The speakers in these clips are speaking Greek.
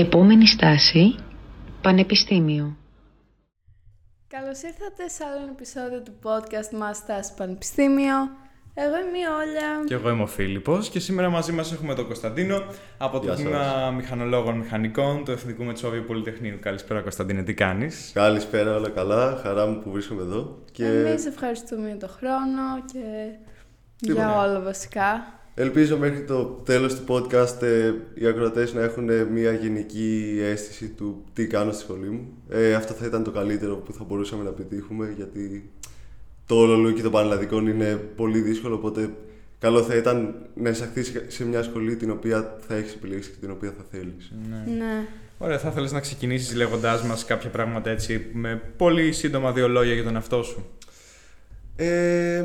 Επόμενη στάση, Πανεπιστήμιο. Καλώς ήρθατε σε άλλο ένα επεισόδιο του podcast μας Στάση Πανεπιστήμιο. Εγώ είμαι η Όλια. Και εγώ είμαι ο Φίλιππος και σήμερα μαζί μας έχουμε τον Κωνσταντίνο από το Γεια τμήμα σας. Μηχανολόγων Μηχανικών του Εθνικού Μετσόβιου Πολυτεχνείου. Καλησπέρα Κωνσταντίνε, τι κάνεις; Καλησπέρα, όλα καλά. Χαρά μου που βρίσκομαι εδώ. Και Εμείς ευχαριστούμε για τον χρόνο και Τίποτα. για όλα βασικά. Ελπίζω μέχρι το τέλος του podcast ε, οι ακροατές να έχουν ε, μια γενική αίσθηση του τι κάνω στη σχολή μου. Ε, αυτό θα ήταν το καλύτερο που θα μπορούσαμε να πετύχουμε γιατί το όλο και των πανελλαδικών είναι πολύ δύσκολο οπότε καλό θα ήταν να εισαχθείς σε μια σχολή την οποία θα έχεις επιλέξει και την οποία θα θέλεις. Ναι. Ναι. Ωραία, θα ήθελες να ξεκινήσεις λέγοντάς μας κάποια πράγματα έτσι με πολύ σύντομα δύο λόγια για τον εαυτό σου. Ε,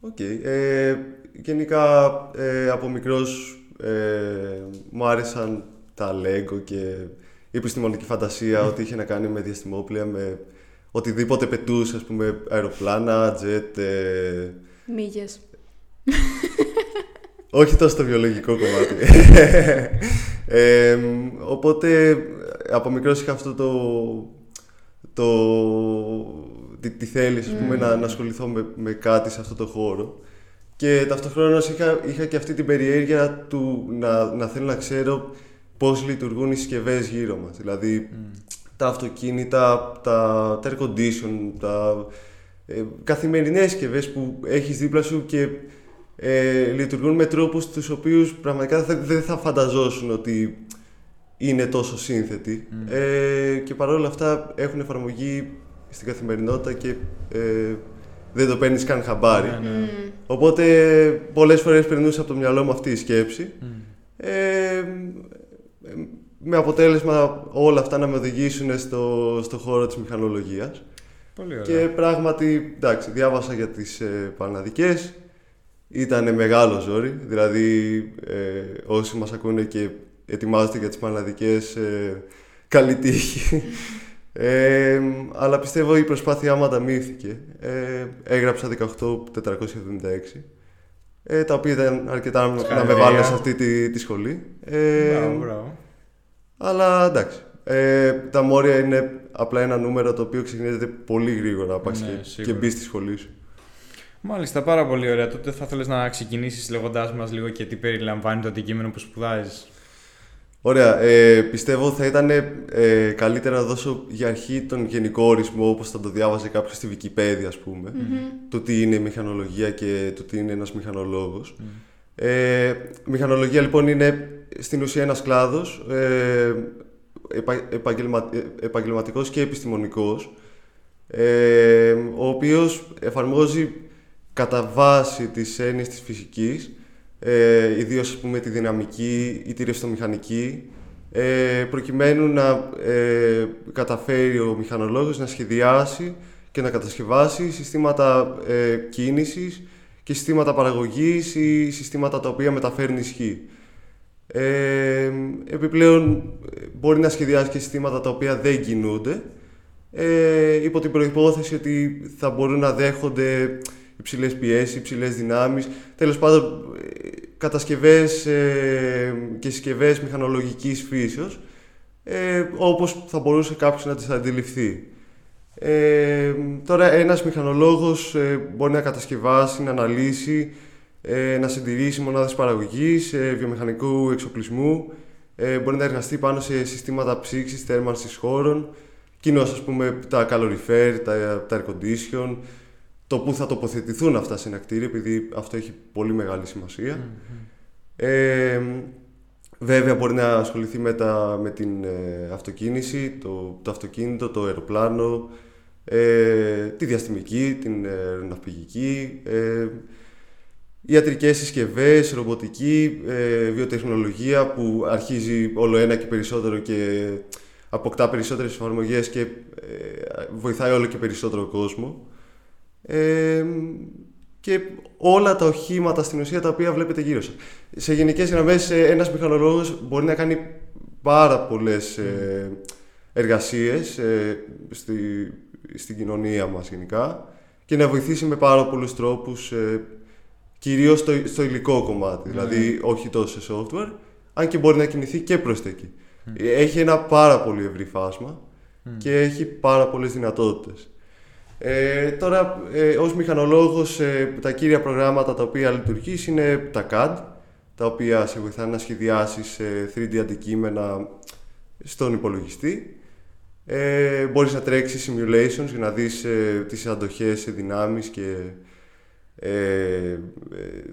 οκ. Ε, γενικά ε, από μικρός ε, μου άρεσαν τα Lego και η επιστημονική φαντασία, ό,τι είχε να κάνει με διαστημόπλια, με οτιδήποτε πετούσε, ας πούμε, αεροπλάνα, jet, ε, Μύγες. όχι τόσο το βιολογικό κομμάτι. Ε, οπότε από μικρός είχα αυτό το, το τη, τη θέληση ας πούμε, να, να ασχοληθώ με, με κάτι σε αυτό το χώρο. Και ταυτόχρονα είχα, είχα και αυτή την περιέργεια του να, να θέλω να ξέρω πώς λειτουργούν οι συσκευές γύρω μας. Δηλαδή τα αυτοκίνητα, τα, τα air condition, τα ε, καθημερινές συσκευές που έχεις δίπλα σου και ε, λειτουργούν με τρόπους τους οποίους πραγματικά δεν δεν θα φανταζόσουν ότι είναι τόσο σύνθετοι. Ε, και παρόλα αυτά έχουν εφαρμογή στην καθημερινότητα και ε, δεν το παίρνεις καν χαμπάρι. Ναι, ναι. Οπότε πολλές φορές περνούσες από το μυαλό μου αυτή η σκέψη ε, ε, με αποτέλεσμα όλα αυτά να με οδηγήσουν στο, στο χώρο της μηχανολογίας. Πολύ ωραία. Και πράγματι, εντάξει, διάβασα για τις ε, Πανελλαδικές. Ήταν μεγάλο ζόρι. Δηλαδή, ε, όσοι μας ακούνε και ετοιμάζονται για τις Πανελλαδικές, ε, καλή τύχη. Ε, αλλά πιστεύω η προσπάθειά μου ανταμείφθηκε. Ε, έγραψα 18.476. Ε, τα οποία ήταν αρκετά να με Συγχαρητήρια. βάλουν σε αυτή τη, τη σχολή. Ε, Μπράβο, μπράβο. αλλά εντάξει. Ε, τα μόρια είναι απλά ένα νούμερο το οποίο ξεκινάει πολύ γρήγορα άπαξ Ναι, και, σίγουρα. και μπεις στη σχολή σου. Μάλιστα, πάρα πολύ ωραία. Τότε θα ήθελες να ξεκινήσεις λέγοντάς μας λίγο και τι περιλαμβάνει το αντικείμενο που σπουδάζεις. Ωραία. Ε, πιστεύω θα ήταν ε, καλύτερα να δώσω για αρχή τον γενικό ορισμό όπως θα το διάβαζε κάποιος στη Wikipedia ας πούμε. Το τι είναι η μηχανολογία και το τι είναι ένας μηχανολόγος. Ε, μηχανολογία λοιπόν είναι στην ουσία ένας κλάδος ε, επα, επαγγελμα, ε, επαγγελματικός και επιστημονικός ε, ο οποίος εφαρμόζει κατά βάση τις έννοιες της φυσικής ε, ιδίως ας πούμε τη δυναμική ή τη ρευστομηχανική ε, προκειμένου να ε, καταφέρει ο μηχανολόγος να σχεδιάσει και να κατασκευάσει συστήματα ε, κίνησης και συστήματα παραγωγής ή συστήματα τα οποία μεταφέρουν ισχύ. Ε, επιπλέον ε, μπορεί να σχεδιάσει και συστήματα τα οποία δεν κινούνται ε, υπό την προϋπόθεση ότι θα μπορούν να δέχονται υψηλές πιέσεις, υψηλές δυνάμεις τέλος πάντων ε, κατασκευές ε, και συσκευές μηχανολογικής φύσεως ε, όπως θα μπορούσε κάποιος να τις αντιληφθεί. Ε, τώρα ένας μηχανολόγος ε, μπορεί να κατασκευάσει, να αναλύσει, ε, να συντηρήσει μονάδες παραγωγής, ε, βιομηχανικού εξοπλισμού, ε, μπορεί να εργαστεί πάνω σε συστήματα ψήξης, θέρμανσης χώρων, κοινώς ας πούμε τα καλοριφέρ, τα, τα air condition, το που θα τοποθετηθούν αυτά σε ένα κτίριο, επειδή αυτό έχει πολύ μεγάλη σημασία. Ε, βέβαια μπορεί να ασχοληθεί με, τα, με την ε, αυτοκίνηση, το, το αυτοκίνητο, το αεροπλάνο, ε, τη διαστημική, την ε, αεροναυπηγική, ε, ιατρικές συσκευές, ρομποτική, ε, βιοτεχνολογία που αρχίζει όλο ένα και περισσότερο και αποκτά περισσότερες εφαρμογές και ε, βοηθάει όλο και περισσότερο κόσμο. Ε, και όλα τα οχήματα στην ουσία τα οποία βλέπετε γύρω σας. Σε γενικές γραμμές ε, ένας μηχανολόγος μπορεί να κάνει πάρα πολλές ε, εργασίες ε, στη, στην κοινωνία μας γενικά και να βοηθήσει με πάρα πολλούς τρόπους ε, κυρίως στο, στο υλικό κομμάτι, δηλαδή όχι τόσο σε software αν και μπορεί να κινηθεί και προς τα εκεί. Έχει ένα πάρα πολύ ευρύ φάσμα και έχει πάρα πολλές δυνατότητες. Ε, τώρα, ε, ως μηχανολόγος, ε, τα κύρια προγράμματα τα οποία λειτουργείς είναι τα CAD, τα οποία σε βοηθάνε να σχεδιάσεις 3D αντικείμενα στον υπολογιστή. Ε, μπορείς να τρέξεις simulations για να δεις ε, τις αντοχές σε δυνάμεις και ε, ε,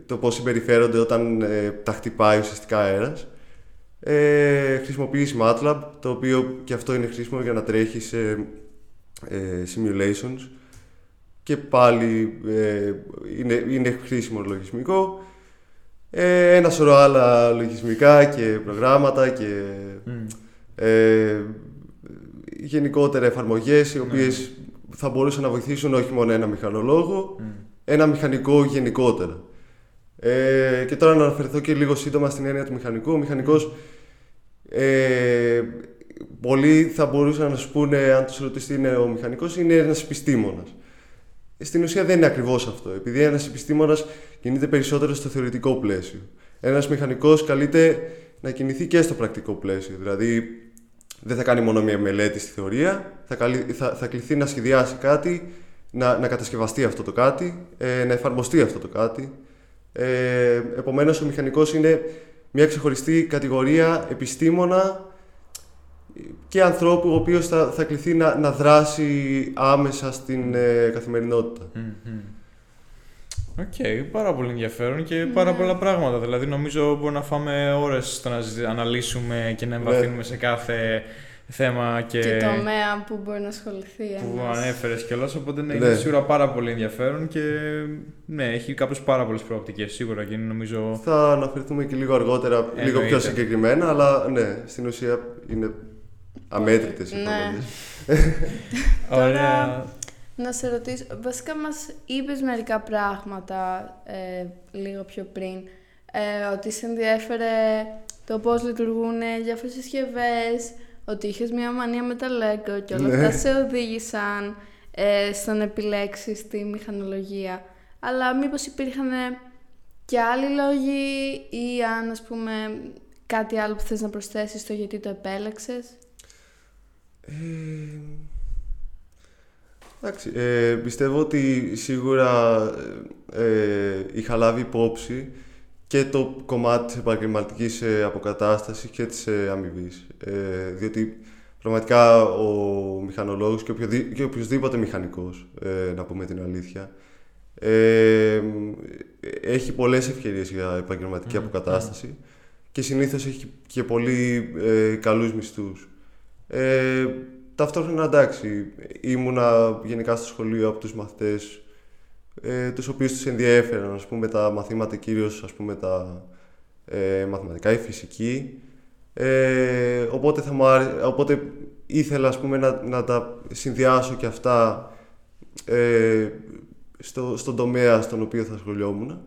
το πώς συμπεριφέρονται όταν ε, τα χτυπάει ουσιαστικά αέρας. Ε, χρησιμοποιείς MATLAB, το οποίο και αυτό είναι χρήσιμο για να τρέχεις ε, simulations και πάλι είναι, είναι χρήσιμο λογισμικό. ένα σωρό άλλα λογισμικά και προγράμματα και γενικότερα εφαρμογές οι ναι. οποίες θα μπορούσαν να βοηθήσουν όχι μόνο ένα μηχανολόγο, ένα μηχανικό γενικότερα. Ε, και τώρα να αναφερθώ και λίγο σύντομα στην έννοια του μηχανικού. Ο μηχανικός, ε, πολλοί θα μπορούσαν να σου πούνε, αν τους ρωτήσει τι είναι ο μηχανικός, είναι ένας επιστήμονας. Στην ουσία δεν είναι ακριβώς αυτό, επειδή ένας επιστήμονας κινείται περισσότερο στο θεωρητικό πλαίσιο. Ένας μηχανικός καλείται να κινηθεί και στο πρακτικό πλαίσιο. Δηλαδή, δεν θα κάνει μόνο μια μελέτη στη θεωρία, θα, θα, θα κληθεί να σχεδιάσει κάτι, να, να κατασκευαστεί αυτό το κάτι, ε, να εφαρμοστεί αυτό το κάτι. Ε, επομένως, ο μηχανικός είναι μια ξεχωριστή κατηγορία επιστήμονα και ανθρώπου ο οποίος θα, θα κληθεί να, να δράσει άμεσα στην ε, καθημερινότητα. OK, okay, πάρα πολύ ενδιαφέρον και πάρα ναι. πολλά πράγματα. Δηλαδή, νομίζω μπορούμε να φάμε ώρες στο να αναλύσουμε και να ναι. εμβαθύνουμε σε κάθε θέμα και. Και τομέα που μπορεί να ασχοληθεί. Που ανέφερες κιόλας. Οπότε ναι, είναι σίγουρα πάρα πολύ ενδιαφέρον και ναι, έχει κάποιες πάρα πολλές προοπτικές σίγουρα και είναι νομίζω. Θα αναφερθούμε και λίγο αργότερα, λίγο πιο συγκεκριμένα, αλλά ναι, στην ουσία είναι αμέτρητες οι ναι. Ωραία. Να σε ρωτήσω, βασικά μας είπες μερικά πράγματα ε, λίγο πιο πριν, ε, ότι σε ενδιέφερε το πώς λειτουργούν διάφορες συσκευές, ότι είχες μια μανία με τα Lego και όλα αυτά ναι. σε οδήγησαν ε, στο να επιλέξεις τη μηχανολογία. Αλλά μήπως υπήρχαν και άλλοι λόγοι ή αν ας πούμε κάτι άλλο που θες να προσθέσεις στο γιατί το επέλεξες. Ε, Εντάξει, ε, πιστεύω ότι σίγουρα ε, είχα λάβει υπόψη και το κομμάτι της επαγγελματικής ε, αποκατάστασης και της ε, αμοιβής. Ε, διότι πραγματικά ο μηχανολόγος και, οποιοδη, και οποιοδήποτε μηχανικός, ε, να πούμε την αλήθεια, ε, έχει πολλές ευκαιρίες για επαγγελματική αποκατάσταση και συνήθως έχει και πολύ ε, καλούς μισθούς. Ε, ταυτόχρονα εντάξει, ήμουνα γενικά στο σχολείο από τους μαθητές ε, τους οποίους τους ενδιέφεραν, ας πούμε, τα μαθήματα, κυρίως, ας πούμε, τα ε, μαθηματικά, η φυσική. Ε, οπότε, θα μου οπότε ήθελα, ας πούμε, να, να τα συνδυάσω και αυτά ε, στο, στον τομέα στον οποίο θα ασχολιόμουν.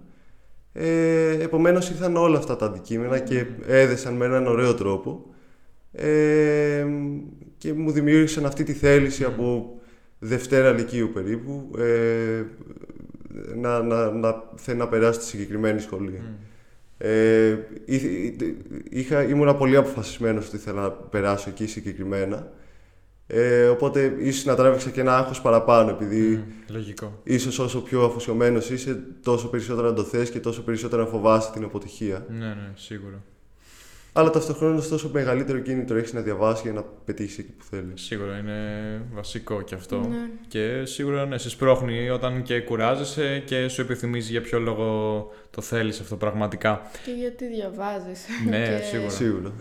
Ε, επομένως ήρθαν όλα αυτά τα αντικείμενα και έδεσαν με έναν ωραίο τρόπο. Ε, και μου δημιούργησαν αυτή τη θέληση από Δευτέρα Λυκείου περίπου ε, να, να, να θέλει να περάσει τη συγκεκριμένη σχολή. Ε, είχα, ήμουν πολύ αποφασισμένος ότι ήθελα να περάσω εκεί συγκεκριμένα. Ε, οπότε ίσως να τράβηξα και ένα άγχος παραπάνω επειδή mm, λογικό. ίσως όσο πιο αφοσιωμένος είσαι τόσο περισσότερο να το θες και τόσο περισσότερο να φοβάσαι την αποτυχία. Ναι, ναι, σίγουρα. Αλλά ταυτόχρονα τόσο μεγαλύτερο κίνητρο έχεις να διαβάσεις για να πετύχεις εκεί που θέλεις. Σίγουρα είναι βασικό και αυτό. Ναι. Και σίγουρα ναι, σε σπρώχνει όταν και κουράζεσαι και σου επιθυμίζει για ποιο λόγο το θέλεις αυτό πραγματικά. Και γιατί διαβάζεις. Ναι, σίγουρα. σίγουρα.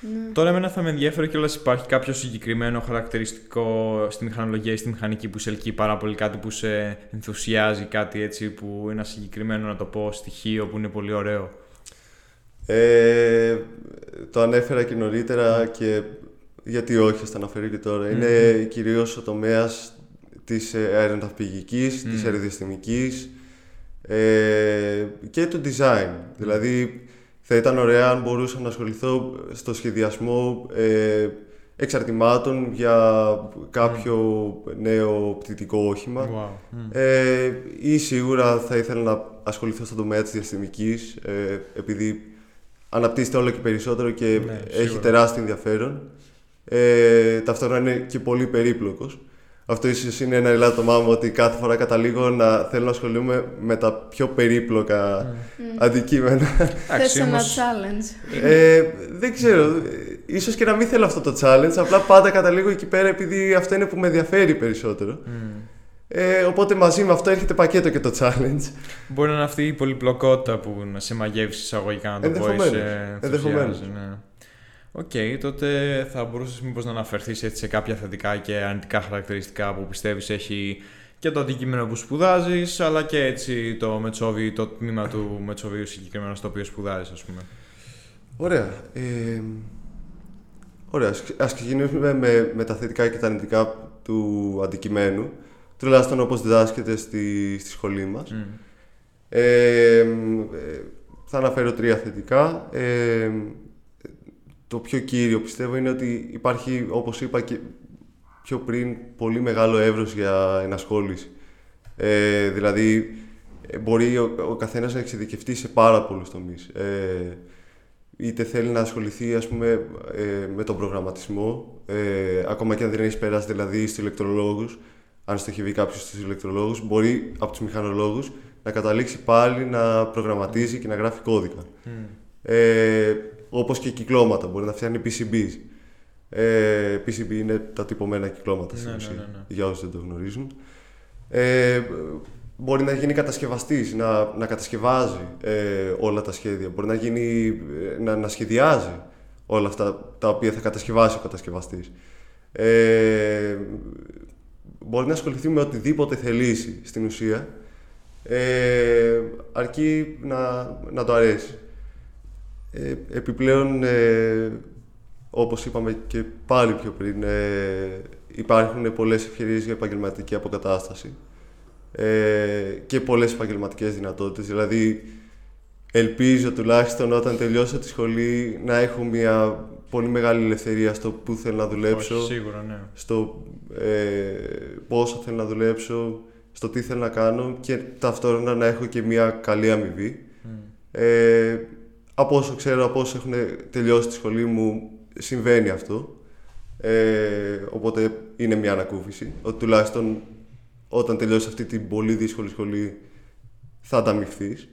Ναι. Τώρα, εμένα θα με ενδιαφέρει κιόλας υπάρχει κάποιο συγκεκριμένο χαρακτηριστικό στη μηχανολογία ή στη μηχανική που σε ελκύει πάρα πολύ, κάτι που σε ενθουσιάζει, κάτι έτσι που είναι ένα συγκεκριμένο, να το πω, στοιχείο που είναι πολύ ωραίο; Ε, το ανέφερα και νωρίτερα και γιατί όχι, θα το αναφέρω και τώρα. Είναι κυρίως ο τομέας της ε, αεροναυπηγικής, mm. της αεροδιαστημικής ε, και του design. Δηλαδή, θα ήταν ωραία αν μπορούσα να ασχοληθώ στο σχεδιασμό ε, εξαρτημάτων για κάποιο νέο πτυτικό όχημα. Wow. Ε, ή σίγουρα θα ήθελα να ασχοληθώ στο τομέα της διαστημικής, ε, επειδή αναπτύσσεται όλο και περισσότερο και Ναι, έχει σίγουρα. τεράστιο ενδιαφέρον. Ε, ταυτόχρονα είναι και πολύ περίπλοκος. Αυτό ίσως είναι ένα ελάττωμά μου ότι κάθε φορά καταλήγω να θέλω να ασχολούμαι με τα πιο περίπλοκα αντικείμενα. Θες ένα όμως- challenge. ε, δεν ξέρω. ε, Ίσως και να μην θέλω αυτό το challenge. Απλά πάντα καταλήγω εκεί πέρα επειδή αυτό είναι που με ενδιαφέρει περισσότερο. Ε, οπότε μαζί με αυτό έρχεται πακέτο και το challenge. Μπορεί να είναι αυτή η πολυπλοκότητα που να σε μαγεύει εισαγωγικά να το πω ή Ενδεχομένως. σε Ενδεχομένως. ενθουσιάζει, ναι. Οκ, τότε θα μπορούσες μήπως να αναφερθείς έτσι σε κάποια θετικά και αρνητικά χαρακτηριστικά που πιστεύεις έχει και το αντικείμενο που σπουδάζεις, αλλά και έτσι το Μετσόβι, το τμήμα του Μετσοβίου συγκεκριμένα στο οποίο σπουδάζεις, ας πούμε. Ωραία. Ε, ωραία. Ας, ας ξεκινήσουμε με, με τα θετικά και τα αρνητικά του αντικειμένου. Τουλάχιστον όπως διδάσκεται στη, στη σχολή μας. Μμ. Ε, ε, θα αναφέρω τρία θετικά. Ε, το πιο κύριο πιστεύω είναι ότι υπάρχει, όπως είπα και πιο πριν, πολύ μεγάλο εύρος για ενασχόληση. Ε, δηλαδή, ε, μπορεί ο, ο καθένας να εξειδικευτεί σε πάρα πολλούς τομείς. Ε, είτε θέλει να ασχοληθεί ας πούμε, ε, με τον προγραμματισμό, ε, ακόμα και αν δεν έχεις περάσει δηλαδή στους ηλεκτρολόγους, αν στοχεύει κάποιος στους ηλεκτρολόγους, μπορεί από τους μηχανολόγους να καταλήξει πάλι να προγραμματίζει και να γράφει κώδικα. Μμ. Ε, όπως και κυκλώματα, μπορεί να φτιάχνει PCBs. Ε, PCB είναι τα τυπωμένα κυκλώματα στην Ναι, ναι, ουσία, ναι, ναι. για όσους δεν το γνωρίζουν. Ε, μπορεί να γίνει κατασκευαστής, να, να κατασκευάζει ε, όλα τα σχέδια. Μπορεί να, γίνει, ε, να, να σχεδιάζει όλα αυτά τα οποία θα κατασκευάσει ο κατασκευαστής. Ε, μπορεί να ασχοληθεί με οτιδήποτε θελήσει στην ουσία, ε, αρκεί να, να το αρέσει. Ε, επιπλέον, ε, όπως είπαμε και πάλι πιο πριν, ε, υπάρχουν πολλές ευκαιρίες για επαγγελματική αποκατάσταση ε, και πολλές επαγγελματικές δυνατότητες. Δηλαδή, ελπίζω τουλάχιστον όταν τελειώσω τη σχολή να έχω μια πολύ μεγάλη ελευθερία στο που θέλω να δουλέψω, Όχι, σίγουρα, ναι. στο ε, πόσο θέλω να δουλέψω, στο τι θέλω να κάνω και ταυτόχρονα να έχω και μια καλή αμοιβή. Μμ. Ε, από όσο ξέρω, από όσο έχουν τελειώσει τη σχολή μου, συμβαίνει αυτό. Ε, οπότε είναι μια ανακούφιση. Ότι τουλάχιστον όταν τελειώσει αυτή την πολύ δύσκολη σχολή θα ανταμυφθείς.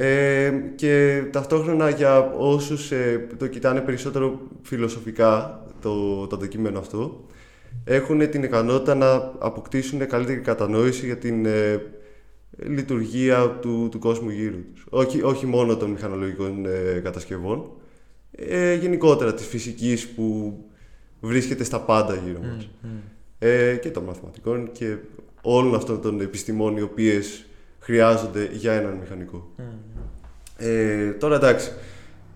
Ε, και ταυτόχρονα για όσους ε, το κοιτάνε περισσότερο φιλοσοφικά το, το αντικείμενο αυτό, έχουν την ικανότητα να αποκτήσουν καλύτερη κατανόηση για την ε, λειτουργία του, του κόσμου γύρω τους. Όχι, όχι μόνο των μηχανολογικών ε, κατασκευών, ε, γενικότερα της φυσικής που βρίσκεται στα πάντα γύρω μας. Μμ, μμ. Ε, και των μαθηματικών και όλων αυτών των επιστημών οι οποίες χρειάζονται για έναν μηχανικό. Μμ. Ε, τώρα εντάξει,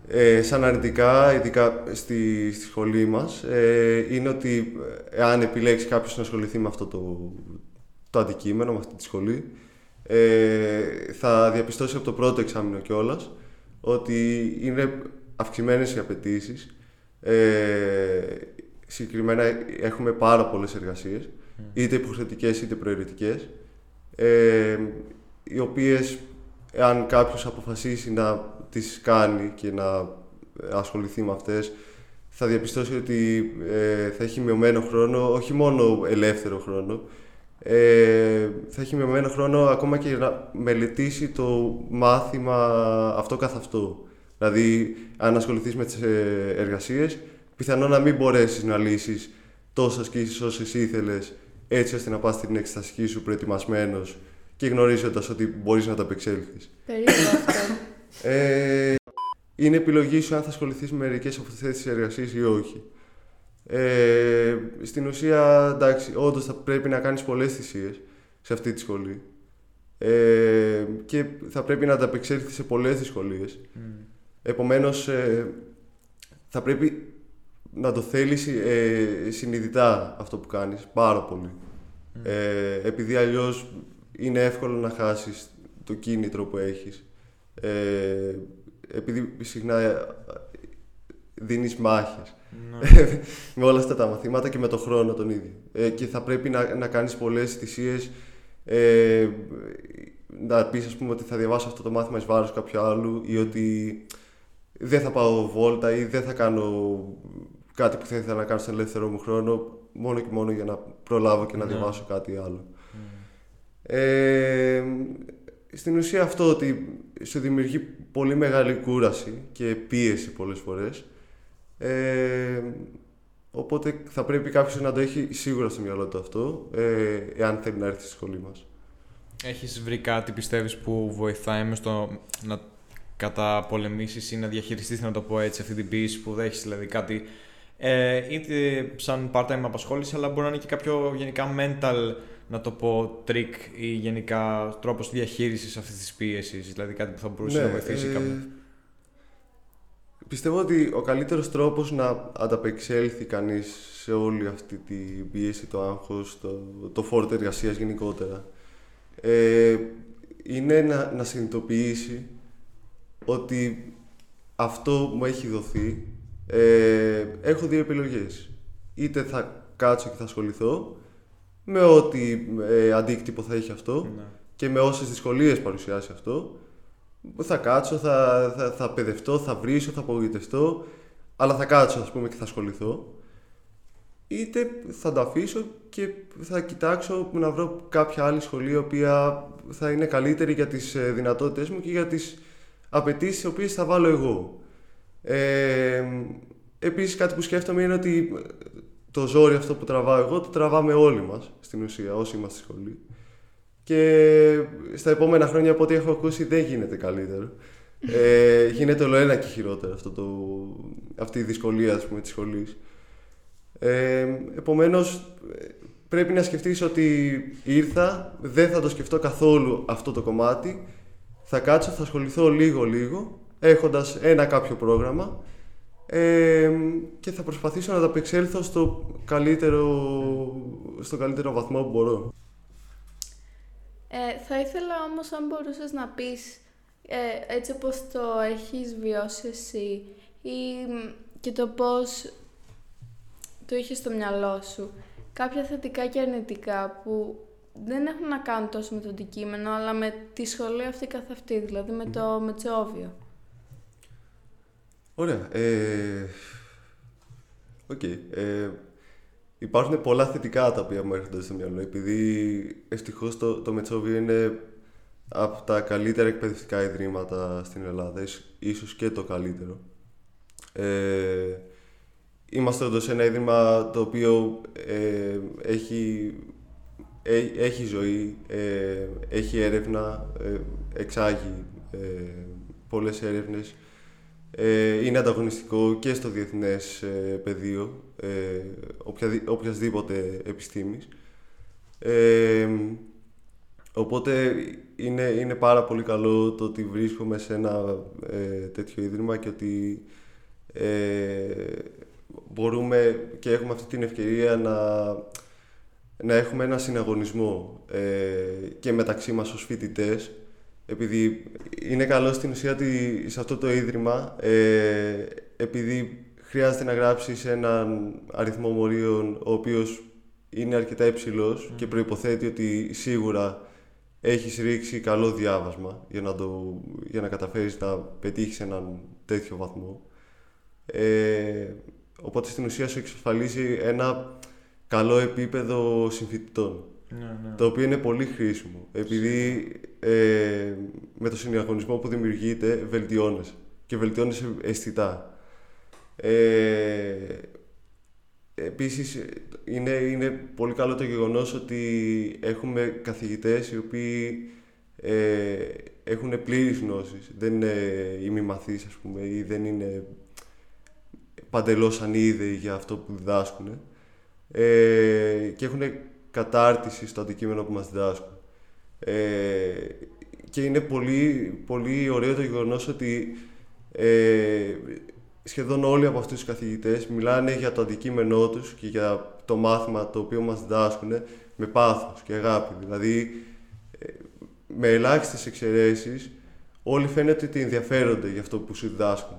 ε, σαν αρνητικά, ειδικά στη, στη σχολή μας, ε, είναι ότι εάν επιλέξει κάποιος να ασχοληθεί με αυτό το, το αντικείμενο, με αυτή τη σχολή, ε, θα διαπιστώσει από το πρώτο εξάμεινο κιόλας ότι είναι αυξημένες οι απαιτήσεις. Ε, συγκεκριμένα έχουμε πάρα πολλές εργασίες, είτε υποχρεωτικές είτε προαιρετικές, ε, οι οποίες εάν κάποιος αποφασίσει να τις κάνει και να ασχοληθεί με αυτές, θα διαπιστώσει ότι ε, θα έχει μειωμένο χρόνο, όχι μόνο ελεύθερο χρόνο, ε, θα έχει μειωμένο χρόνο ακόμα και να μελετήσει το μάθημα αυτό καθ' αυτό. Δηλαδή, αν ασχοληθείς με τις ε, εργασίες, πιθανόν να μην μπορέσεις να λύσεις τόσο ασκήσεις όσες ήθελες, έτσι ώστε να πας στην εξεταστική σου προετοιμασμένος και γνωρίζοντας ότι μπορείς να τα απεξέλθεις. Περίπου αυτό. Ε, είναι επιλογή σου αν θα ασχοληθείς με μερικές από αυτές τις εργασίε ή όχι. Ε, στην ουσία, εντάξει, όντως θα πρέπει να κάνεις πολλές θυσίες σε αυτή τη σχολή. Ε, και θα πρέπει να ανταπεξέλθεις σε πολλές δυσκολίες. Μμ. Επομένως, ε, θα πρέπει να το θέλεις ε, συνειδητά αυτό που κάνεις, πάρα πολύ. Ε, επειδή αλλιώς είναι εύκολο να χάσεις το κίνητρο που έχεις. Ε, επειδή συχνά ε, δίνεις μάχες Ναι. με όλα αυτά τα μαθήματα και με το χρόνο τον ίδιο. Ε, και θα πρέπει να, να κάνεις πολλές θυσίες ε, να πεις ας πούμε ότι θα διαβάσω αυτό το μάθημα εις βάρος κάποιου άλλου ή ότι δεν θα πάω βόλτα ή δεν θα κάνω κάτι που θα ήθελα να κάνω στον ελεύθερό μου χρόνο μόνο και μόνο για να προλάβω και να Ναι. διαβάσω κάτι άλλο. Ε, στην ουσία αυτό ότι σου δημιουργεί πολύ μεγάλη κούραση και πίεση πολλές φορές. Ε, οπότε θα πρέπει κάποιος να το έχει σίγουρα στο μυαλό του αυτό, ε, εάν θέλει να έρθει στη σχολή μας. Έχεις βρει κάτι πιστεύεις που βοηθάει μες στο να καταπολεμήσεις ή να διαχειριστείς, να το πω έτσι, αυτή την πίεση που δέχεις, δηλαδή κάτι ε, είτε σαν part-time απασχόληση, αλλά μπορεί να είναι και κάποιο γενικά mental, να το πω, trick ή γενικά τρόπος διαχείρισης αυτής της πίεσης, δηλαδή κάτι που θα μπορούσε να βοηθήσει ε, κάποιον. Πιστεύω ότι ο καλύτερος τρόπος να ανταπεξέλθει κανείς σε όλη αυτή την πίεση, το άγχος, το, το φόρτο εργασίας γενικότερα, ε, είναι να, να συνειδητοποιήσει ότι αυτό μου έχει δοθεί, ε, έχω δύο επιλογές. Είτε θα κάτσω και θα ασχοληθώ με ό,τι ε, αντίκτυπο θα έχει αυτό Ναι. και με όσες δυσκολίες παρουσιάσει αυτό, θα κάτσω, θα, θα, θα παιδευτώ, θα βρίσω, θα απογοητευτώ, αλλά θα κάτσω ας πούμε και θα ασχοληθώ. Είτε θα το αφήσω και θα κοιτάξω να βρω κάποια άλλη σχολή η οποία θα είναι καλύτερη για τις ε, δυνατότητες μου και για τις απαιτήσεις τις οποίες θα βάλω εγώ. Ε, επίσης κάτι που σκέφτομαι είναι ότι το ζόρι αυτό που τραβάω εγώ το τραβάμε όλοι μας στην ουσία όσοι είμαστε στη σχολή. Και στα επόμενα χρόνια από ό,τι έχω ακούσει δεν γίνεται καλύτερο. Ε, γίνεται όλο ένα και χειρότερο αυτό το, αυτή η δυσκολία ας πούμε, της σχολής. Ε, επομένως ε, πρέπει να σκεφτείς ότι ήρθα, δεν θα το σκεφτώ καθόλου αυτό το κομμάτι, θα κάτσω, θα ασχοληθώ λίγο-λίγο, έχοντας ένα κάποιο πρόγραμμα ε, και θα προσπαθήσω να ανταπεξέλθω στο καλύτερο, στο καλύτερο βαθμό που μπορώ. Ε, θα ήθελα όμως αν μπορούσες να πεις ε, έτσι όπως το έχεις βιώσει εσύ ή μ, και το πώς το είχες στο μυαλό σου κάποια θετικά και αρνητικά που δεν έχουν να κάνουν τόσο με το αντικείμενο αλλά με τη σχολή αυτή καθ' αυτή, δηλαδή με το μετσόβιο. Ωραία. Ε, οκ. Ε, υπάρχουν πολλά θετικά τα οποία μου έρχονται στο μυαλό. Επειδή ευτυχώς το, το Μετσόβιο είναι από τα καλύτερα εκπαιδευτικά ιδρύματα στην Ελλάδα, ίσ- ίσως και το καλύτερο. Ε, είμαστε όντως ένα ίδρυμα το οποίο ε, έχει, ε, έχει ζωή, ε, έχει έρευνα, ε, εξάγει ε, πολλές έρευνες ε, είναι ανταγωνιστικό και στο διεθνές ε, πεδίο ε, οποιαδη- οποιασδήποτε επιστήμης. Ε, οπότε είναι, είναι πάρα πολύ καλό το ότι βρίσκομαι σε ένα ε, τέτοιο ίδρυμα και ότι ε, μπορούμε και έχουμε αυτή την ευκαιρία να, να έχουμε ένα συναγωνισμό ε, και μεταξύ μας ως φοιτητές επειδή είναι καλό στην ουσία ότι σε αυτό το ίδρυμα ε, επειδή χρειάζεται να γράψεις έναν αριθμό μορίων ο οποίος είναι αρκετά υψηλός και προϋποθέτει ότι σίγουρα έχεις ρίξει καλό διάβασμα για να, το, για να καταφέρεις να πετύχεις έναν τέτοιο βαθμό. Ε, οπότε στην ουσία σου εξασφαλίζει ένα καλό επίπεδο συμφοιτητών. Ναι, ναι. Το οποίο είναι πολύ χρήσιμο. Επειδή ε, με το συναγωνισμό που δημιουργείται βελτιώνεσαι. Και βελτιώνεσαι αισθητά. Ε, επίσης είναι, είναι πολύ καλό το γεγονός ότι έχουμε καθηγητές οι οποίοι ε, έχουν πλήρης γνώσεις. Δεν είναι ημιμαθείς ας πούμε ή δεν είναι παντελώς ανίδεοι για αυτό που διδάσκουν. Ε, και έχουν κατάρτιση στο αντικείμενο που μας διδάσκουν. Ε, και είναι πολύ, πολύ ωραίο το γεγονός ότι ε, σχεδόν όλοι από αυτούς τους καθηγητές μιλάνε για το αντικείμενό τους και για το μάθημα το οποίο μας διδάσκουν με πάθος και αγάπη. Δηλαδή, ε, με ελάχιστες εξαιρέσεις, όλοι φαίνεται ότι ενδιαφέρονται για αυτό που σου διδάσκουν.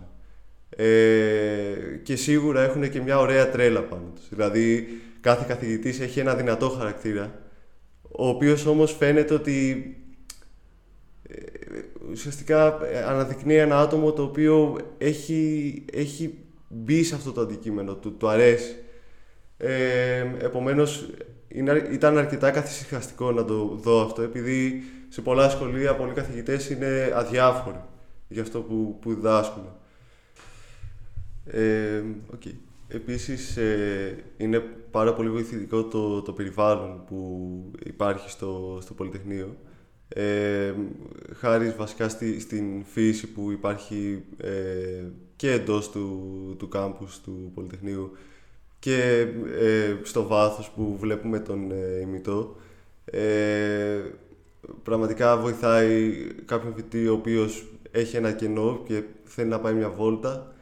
Ε, και σίγουρα έχουν και μια ωραία τρέλα πάνω τους. Δηλαδή, κάθε καθηγητής έχει ένα δυνατό χαρακτήρα, ο οποίος όμως φαίνεται ότι ε, ουσιαστικά αναδεικνύει ένα άτομο το οποίο έχει, έχει μπει σε αυτό το αντικείμενο, του, του αρέσει. Ε, επομένως, είναι, ήταν αρκετά καθησυχαστικό να το δω αυτό, επειδή σε πολλά σχολεία πολλοί καθηγητές είναι αδιάφοροι για αυτό που, που διδάσκουν. Ε, okay. Επίσης, ε, είναι πάρα πολύ βοηθητικό το, το περιβάλλον που υπάρχει στο, στο Πολυτεχνείο. Ε, χάρη βασικά στη, στην φύση που υπάρχει ε, και εντός του, του κάμπους του Πολυτεχνείου και ε, στο βάθος που βλέπουμε τον ε, ημιτό. Ε, πραγματικά βοηθάει κάποιον φοιτή ο οποίος έχει ένα κενό και θέλει να πάει μια βόλτα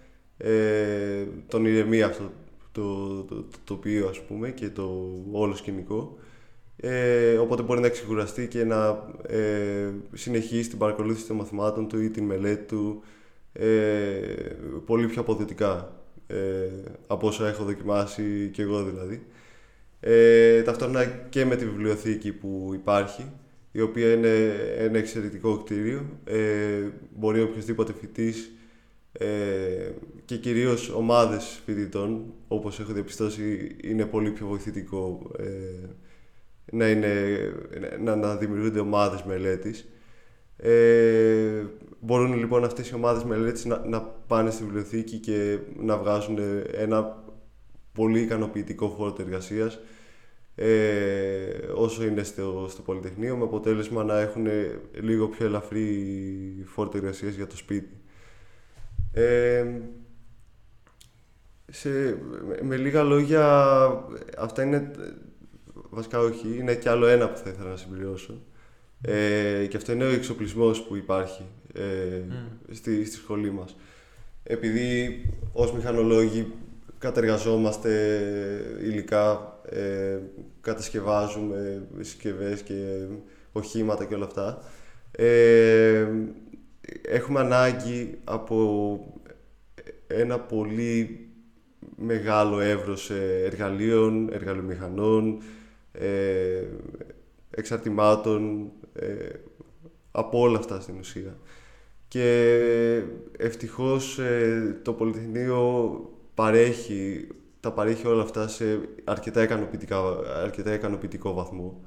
ε, τον ηρεμεί αυτό το, το, το, τοπίο ας πούμε και το όλο σκηνικό ε, οπότε μπορεί να ξεκουραστεί και να ε, συνεχίσει την παρακολούθηση των μαθημάτων του ή την μελέτη του ε, πολύ πιο αποδοτικά ε, από όσα έχω δοκιμάσει και εγώ δηλαδή. Ε, ταυτόχρονα και με τη βιβλιοθήκη που υπάρχει, η οποία είναι ένα εξαιρετικό κτίριο. Ε, μπορεί οποιοδήποτε φοιτής ε, και κυρίως ομάδες φοιτητών, όπως έχω διαπιστώσει, είναι πολύ πιο βοηθητικό ε, να, είναι, να, να δημιουργούνται ομάδες μελέτης. Ε, μπορούν λοιπόν αυτές οι ομάδες μελέτης να, να πάνε στη βιβλιοθήκη και να βγάζουν ένα πολύ ικανοποιητικό φόρτο εργασίας ε, όσο είναι στο, στο Πολυτεχνείο με αποτέλεσμα να έχουν λίγο πιο ελαφρύ φόρτο εργασίας για το σπίτι. Ε, σε, με, λίγα λόγια, αυτά είναι, βασικά όχι, είναι κι άλλο ένα που θα ήθελα να συμπληρώσω. Ε, και αυτό είναι ο εξοπλισμός που υπάρχει ε, στη, στη σχολή μας. Επειδή ως μηχανολόγοι κατεργαζόμαστε υλικά, ε, κατασκευάζουμε συσκευές και οχήματα και όλα αυτά, ε, έχουμε ανάγκη από ένα πολύ μεγάλο εύρος εργαλείων, εργαλειομηχανών, ε, εξαρτημάτων, ε, από όλα αυτά στην ουσία. Και ευτυχώς ε, το Πολυτεχνείο παρέχει, τα παρέχει όλα αυτά σε αρκετά, αρκετά ικανοποιητικό βαθμό.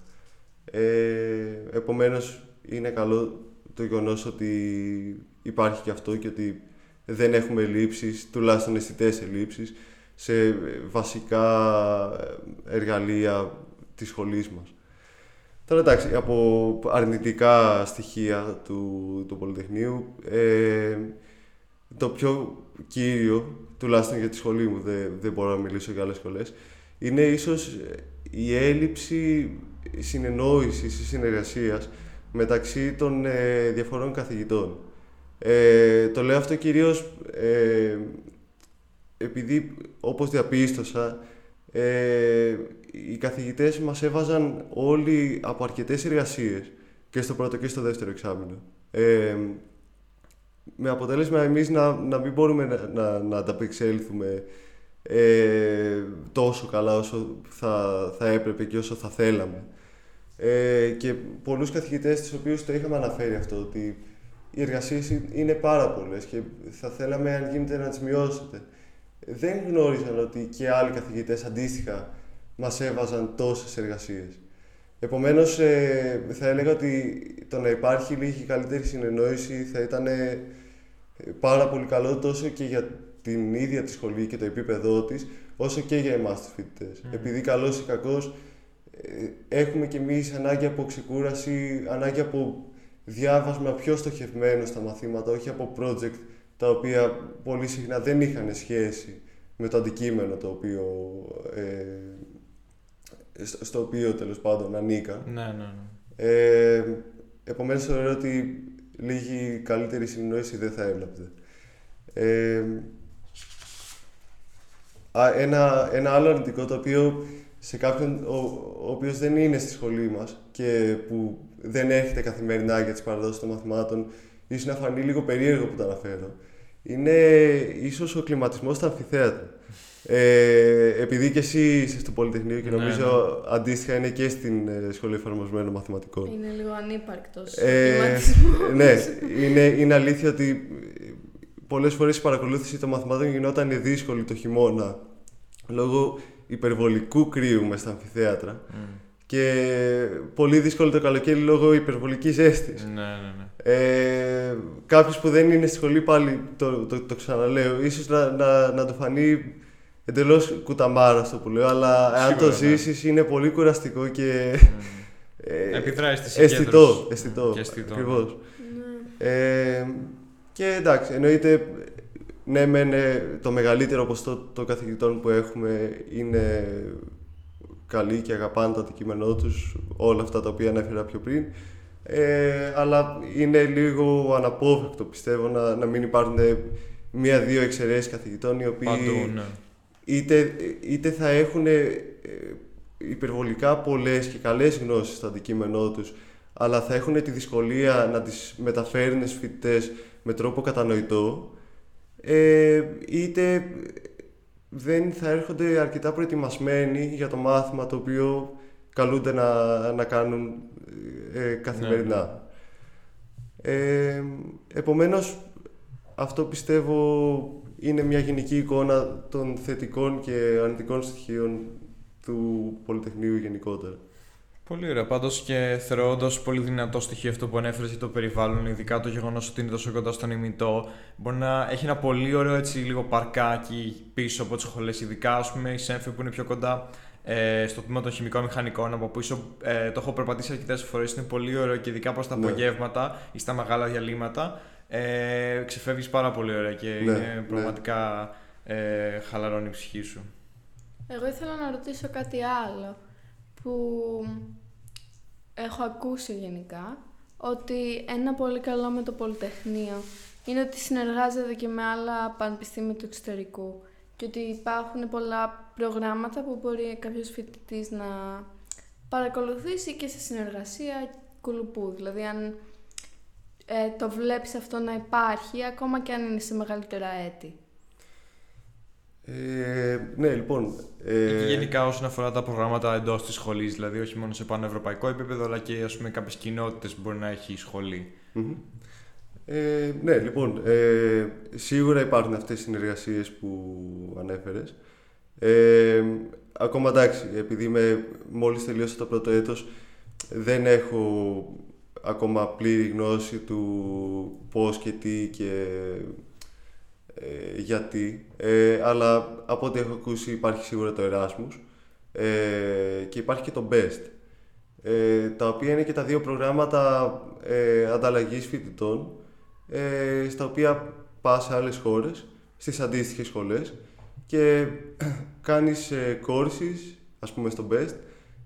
Ε, επομένως, είναι καλό το γεγονός ότι υπάρχει και αυτό και ότι δεν έχουμε λήψεις, τουλάχιστον αισθητές ελλείψεις, σε βασικά εργαλεία της σχολής μας. Τώρα εντάξει, από αρνητικά στοιχεία του, του Πολυτεχνείου, ε, το πιο κύριο, τουλάχιστον για τη σχολή μου, δεν, δεν μπορώ να μιλήσω για άλλες σχολές, είναι ίσως η έλλειψη συνεννόησης ή συνεργασίας μεταξύ των ε, διαφορών καθηγητών. Ε, το λέω αυτό κυρίως ε, επειδή, όπως διαπίστωσα, ε, οι καθηγητές μας έβαζαν όλοι από αρκετές εργασίες και στο πρώτο και στο δεύτερο εξάμεινο. Ε, με αποτέλεσμα εμείς να, να μην μπορούμε να, να, να ανταπεξέλθουμε ε, τόσο καλά όσο θα, θα έπρεπε και όσο θα θέλαμε. Ε, και πολλούς καθηγητές τους οποίους το είχαμε αναφέρει αυτό, ότι οι εργασίες είναι πάρα πολλές και θα θέλαμε αν γίνεται να τις μειώσετε δεν γνώριζαν ότι και άλλοι καθηγητές αντίστοιχα μας έβαζαν τόσες εργασίες. Επομένως, ε, θα έλεγα ότι το να υπάρχει λίγη καλύτερη συνεννόηση θα ήταν ε, πάρα πολύ καλό τόσο και για την ίδια τη σχολή και το επίπεδό της, όσο και για εμάς τους φοιτητές. Επειδή καλός ή κακός, ε, έχουμε κι εμείς ανάγκη από ξεκούραση, ανάγκη από διάβασμα πιο στοχευμένο στα μαθήματα, όχι από project τα οποία πολύ συχνά δεν είχαν σχέση με το αντικείμενο το οποίο, ε, στο οποίο τέλος πάντων ανήκαν. Ναι, ναι, ναι. Ε, επομένως θεωρώ ότι λίγη καλύτερη συνεννόηση δεν θα έβλαπτε. Ε, ένα, ένα άλλο αρνητικό το οποίο σε κάποιον ο, ο οποίος δεν είναι στη σχολή μας και που δεν έρχεται καθημερινά για τις παραδόσεις των μαθημάτων ίσως να φανεί λίγο περίεργο που το αναφέρω είναι ίσως ο κλιματισμός στα αμφιθέατρα. Ε, επειδή και εσύ είσαι στο Πολυτεχνείο και Ναι, νομίζω αντίστοιχα είναι και στην ε, Σχολή Εφαρμοσμένων Μαθηματικών. Είναι λίγο ανύπαρκτος Ε, σχηματισμός. ναι, είναι, είναι αλήθεια ότι πολλές φορές η παρακολούθηση των μαθηματών γινόταν δύσκολη το χειμώνα λόγω υπερβολικού κρύου μες στα αμφιθέατρα και πολύ δύσκολο το καλοκαίρι λόγω υπερβολικής ζέστης. Ναι, ναι, ναι. Ε, κάποιος που δεν είναι στη σχολή πάλι, το, το, το ξαναλέω, ίσως να, να, να του φανεί εντελώς κουταμάρα αυτό που λέω, αλλά αν το Σίγουρα, ναι. ζήσεις είναι πολύ κουραστικό και ε, Επιδράει στη αισθητό, συγκέντρωσης. αισθητό, Και αισθητό, ακριβώς. Ναι. Ε, και εντάξει, εννοείται, ναι, μεν ε, το μεγαλύτερο ποσοστό των καθηγητών που έχουμε είναι καλοί και αγαπάνε το αντικείμενό τους, όλα αυτά τα οποία ανέφερα πιο πριν. Ε, αλλά είναι λίγο αναπόφευκτο πιστεύω να, να μην υπάρχουν μία-δύο εξαιρέσεις καθηγητών οι οποίοι Παντού, ναι. είτε, είτε θα έχουν ε, υπερβολικά πολλές και καλές γνώσεις στο αντικείμενό τους αλλά θα έχουν τη δυσκολία να τις μεταφέρουν στους φοιτητές με τρόπο κατανοητό ε, είτε δεν θα έρχονται αρκετά προετοιμασμένοι για το μάθημα το οποίο καλούνται να, να κάνουν ε, καθημερινά. Ε, επομένως, αυτό πιστεύω είναι μια γενική εικόνα των θετικών και αρνητικών στοιχείων του Πολυτεχνείου γενικότερα. Πολύ ωραία. Πάντως και θεωρώ όντω πολύ δυνατό στοιχείο αυτό που ανέφερες για το περιβάλλον, ειδικά το γεγονός ότι είναι τόσο κοντά στον ημιτό. Μπορεί να έχει ένα πολύ ωραίο έτσι λίγο παρκάκι πίσω από τις σχολέ, ειδικά ας πούμε η ΣΕΜΦΕ που είναι πιο κοντά ε, στο τμήμα των χημικών μηχανικών από πίσω. Ε, το έχω περπατήσει αρκετές φορές. Είναι πολύ ωραίο και ειδικά προς τα Ναι. απογεύματα ή στα μεγάλα διαλύματα. Ε, ξεφεύγεις πάρα πολύ ωραία και Ναι, είναι ναι. πραγματικά ε, χαλαρώνει η ψυχή σου. Εγώ ήθελα να ρωτήσω κάτι άλλο που έχω ακούσει γενικά ότι ένα πολύ καλό με το Πολυτεχνείο είναι ότι συνεργάζεται και με άλλα πανεπιστήμια του εξωτερικού και ότι υπάρχουν πολλά προγράμματα που μπορεί κάποιος φοιτητής να παρακολουθήσει και σε συνεργασία κουλουπού. Δηλαδή αν ε, το βλέπεις αυτό να υπάρχει ακόμα και αν είναι σε μεγαλύτερα έτη. Ε, ναι, λοιπόν. Ε, Και γενικά όσον αφορά τα προγράμματα εντός της σχολής, δηλαδή όχι μόνο σε πανευρωπαϊκό επίπεδο, αλλά και ας πούμε κάποιες κοινότητες που μπορεί να έχει η σχολή. μμμ. Ε, ναι, λοιπόν, ε, σίγουρα υπάρχουν αυτές οι συνεργασίες που ανέφερες. Ε, ακόμα εντάξει, επειδή είμαι, μόλις τελείωσα το πρώτο έτος, δεν έχω ακόμα πλήρη γνώση του πώς και τι και ε, γιατί. Ε, αλλά από ό,τι έχω ακούσει υπάρχει σίγουρα το Erasmus ε, και υπάρχει και το BEST. Ε, τα οποία είναι και τα δύο προγράμματα ε, ανταλλαγής φοιτητών ε, στα οποία πας σε άλλες χώρες, στις αντίστοιχες σχολές και κάνεις ε, courses, ας πούμε στο BEST,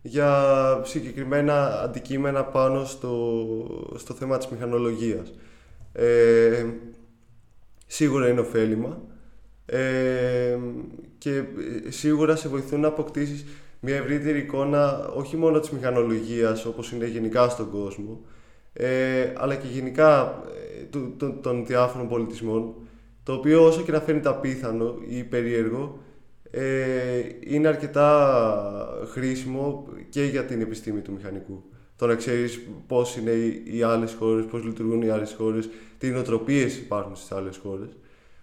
για συγκεκριμένα αντικείμενα πάνω στο, στο θέμα της μηχανολογίας. Ε, σίγουρα είναι ωφέλιμα ε, και ε, σίγουρα σε βοηθούν να αποκτήσεις μια ευρύτερη εικόνα όχι μόνο της μηχανολογίας όπως είναι γενικά στον κόσμο ε, αλλά και γενικά ε, του- των, των διάφορων πολιτισμών το οποίο όσο και να φαίνεται απίθανο ή περίεργο ε, είναι αρκετά χρήσιμο και για την επιστήμη του μηχανικού. Το να ξέρεις πώς είναι οι, οι άλλες χώρες, πώς λειτουργούν οι άλλες χώρες, τι νοοτροπίες υπάρχουν στις άλλες χώρες.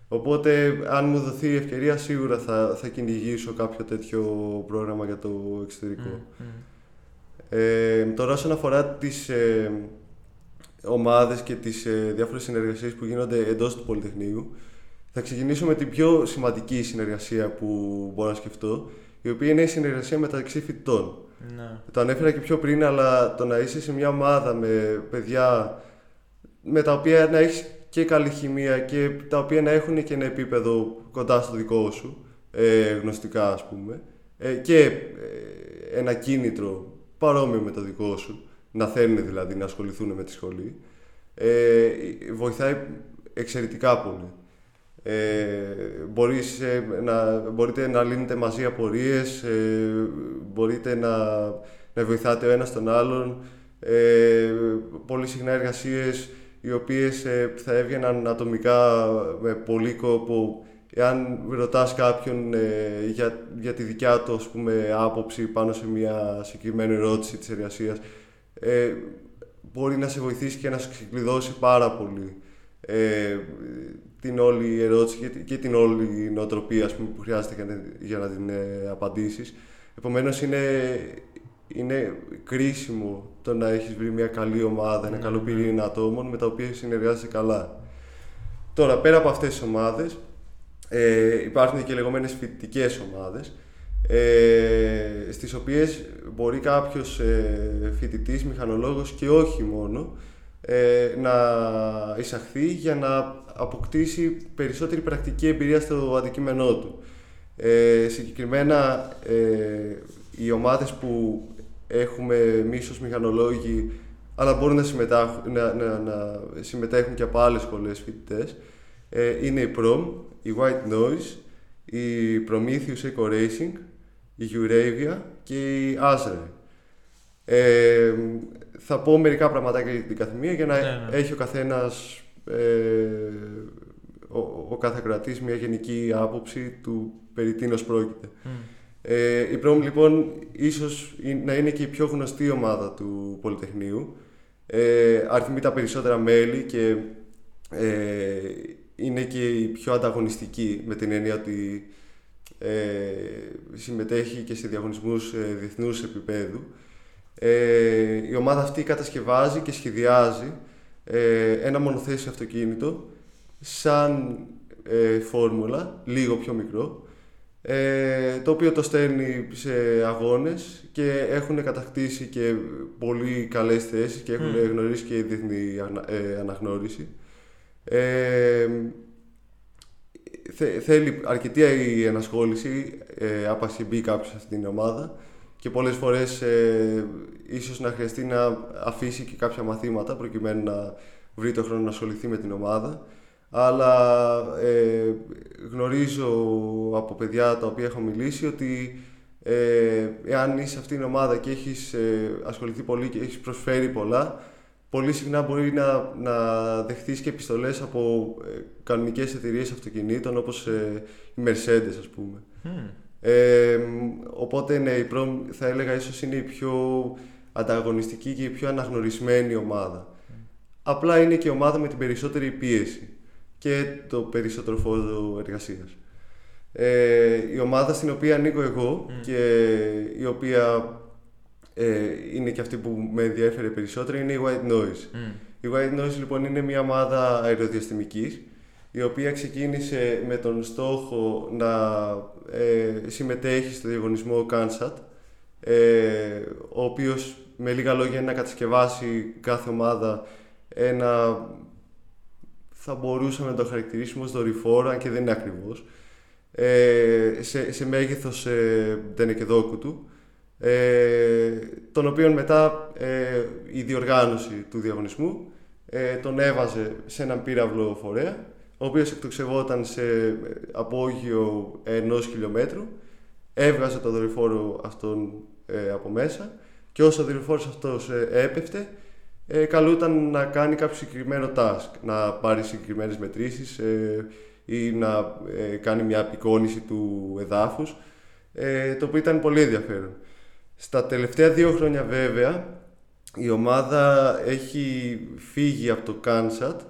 Οπότε, αν μου δοθεί η ευκαιρία, σίγουρα θα, θα κυνηγήσω κάποιο τέτοιο πρόγραμμα για το εξωτερικό. Ε, τώρα όσον αφορά τις ε, ομάδες και τις ε, διάφορες συνεργασίες που γίνονται εντός του Πολυτεχνείου θα ξεκινήσω με την πιο σημαντική συνεργασία που μπορώ να σκεφτώ η οποία είναι η συνεργασία μεταξύ φοιτητών. Ναι. Το ανέφερα και πιο πριν, αλλά το να είσαι σε μια ομάδα με παιδιά με τα οποία να έχεις και καλή χημεία και τα οποία να έχουν και ένα επίπεδο κοντά στο δικό σου, ε, γνωστικά ας πούμε, ε, και ε, ένα κίνητρο παρόμοιο με το δικό σου, να θέλουν δηλαδή να ασχοληθούν με τη σχολή, ε, βοηθάει εξαιρετικά πολύ. Ε, μπορείς, ε, να, μπορείτε να λύνετε μαζί απορίες, ε, μπορείτε να, να βοηθάτε ο ένας τον άλλον. Ε, πολύ συχνά εργασίες οι οποίες ε, θα έβγαιναν ατομικά με πολύ κόπο εάν ρωτάς κάποιον ε, για, για τη δικιά του ας πούμε, άποψη πάνω σε μια συγκεκριμένη ερώτηση της εργασίας, ε, μπορεί να σε βοηθήσει και να σου ξεκλειδώσει πάρα πολύ ε, την όλη ερώτηση και, και την όλη νοοτροπία ας πούμε, που χρειάζεται για να την ε, απαντήσεις. Επομένως είναι, είναι κρίσιμο το να έχεις βρει μια καλή ομάδα, ένα καλό ναι, ναι. πυρήνα ατόμων με τα οποία συνεργάζεσαι καλά. Τώρα, πέρα από αυτές τις ομάδες, ε, υπάρχουν και λεγόμενες φοιτητικές ομάδες, ε, στις οποίες μπορεί κάποιος ε, φοιτητής, μηχανολόγος και όχι μόνο, ε, να εισαχθεί για να αποκτήσει περισσότερη πρακτική εμπειρία στο αντικείμενό του. Ε, συγκεκριμένα, ε, οι ομάδες που έχουμε εμεί ως μηχανολόγοι, αλλά μπορούν να συμμετάχουν, να, να, να συμμετέχουν και από άλλες σχολές φοιτητές, ε, είναι η PROM, η White Noise, η Prometheus Eco Racing, η Euravia και η Azure. Ε, θα πω μερικά πραγματάκια για την καθημεία για να ναι, ναι. έχει ο καθένας, ε, ο, ο κάθε κρατής μια γενική άποψη του περί τίνος πρόκειται. Ε, η Prom λοιπόν ίσως να είναι και η πιο γνωστή ομάδα του Πολυτεχνείου. Ε, αριθμεί τα περισσότερα μέλη και ε, είναι και η πιο ανταγωνιστική με την έννοια ότι ε, συμμετέχει και σε διαγωνισμούς ε, διεθνούς επίπεδου. Ε, η ομάδα αυτή κατασκευάζει και σχεδιάζει ε, ένα μονοθέσιο αυτοκίνητο σαν ε, φόρμουλα, λίγο πιο μικρό, ε, το οποίο το στέλνει σε αγώνες και έχουν κατακτήσει και πολύ καλές θέσεις και έχουν mm. γνωρίσει και διεθνή ε, αναγνώριση. Ε, θέλει αρκετή η ενασχόληση, ε, άπαξ μπει κάποιος σε αυτήν την ομάδα και πολλές φορές ε, ίσως να χρειαστεί να αφήσει και κάποια μαθήματα προκειμένου να βρει το χρόνο να ασχοληθεί με την ομάδα αλλά ε, γνωρίζω από παιδιά τα οποία έχω μιλήσει ότι ε, εάν είσαι σε αυτήν την ομάδα και έχεις ε, ασχοληθεί πολύ και έχεις προσφέρει πολλά, πολύ συχνά μπορεί να, να δεχτείς και επιστολές από ε, κανονικές εταιρείες αυτοκινήτων όπως ε, η Mercedes ας πούμε. Ε, οπότε ναι, η Prom θα έλεγα ίσως είναι η πιο ανταγωνιστική και η πιο αναγνωρισμένη ομάδα. Απλά είναι και η ομάδα με την περισσότερη πίεση και το περισσότερο φόρο εργασίας. Ε, η ομάδα στην οποία ανήκω εγώ και η οποία ε, είναι και αυτή που με ενδιαφέρει περισσότερο είναι η White Noise. Η White Noise λοιπόν είναι μια ομάδα αεροδιαστημικής η οποία ξεκίνησε με τον στόχο να ε, συμμετέχει στο διαγωνισμό Kansat ε, ο οποίος με λίγα λόγια είναι να κατασκευάσει κάθε ομάδα ένα θα μπορούσαμε να το χαρακτηρίσουμε ως δορυφόρο, αν και δεν είναι ακριβώς, ε, σε, σε μέγεθος ε, τενεκεδόκου του, ε, τον οποίο μετά ε, η διοργάνωση του διαγωνισμού ε, τον έβαζε σε έναν πύραυλο φορέα, ο οποίος εκτοξευόταν σε απόγειο ενός χιλιόμετρου, έβγαζε το δορυφόρο αυτόν ε, από μέσα και όσο ο δορυφόρος αυτός έπεφτε, ε, καλούταν να κάνει κάποιο συγκεκριμένο task, να πάρει συγκεκριμένες μετρήσεις ε, ή να ε, κάνει μια απεικόνηση του εδάφους, ε, το οποίο ήταν πολύ ενδιαφέρον. Στα τελευταία δύο χρόνια βέβαια, η ομάδα έχει φύγει από το Κάνσατ,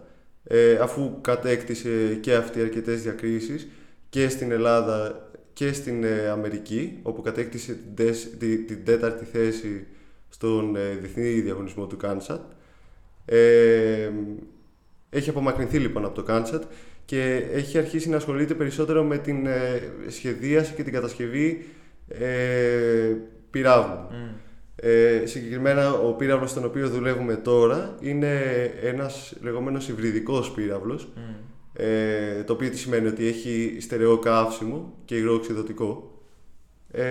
ε, αφού κατέκτησε και αυτή αρκετές διακρίσεις και στην Ελλάδα και στην ε, Αμερική, όπου κατέκτησε την, την τέταρτη θέση στον ε, διεθνή διαγωνισμό του Κάνσατ. Ε, έχει απομακρυνθεί λοιπόν από το Κάνσατ και έχει αρχίσει να ασχολείται περισσότερο με την ε, σχεδίαση και την κατασκευή ε, πυράβλων. Ε, συγκεκριμένα ο πύραυλος στον οποίο δουλεύουμε τώρα είναι ένας λεγόμενος υβριδικός πύραυλος ε, το οποίο τι σημαίνει ότι έχει στερεό καύσιμο και υγρооξυδοτικό ε,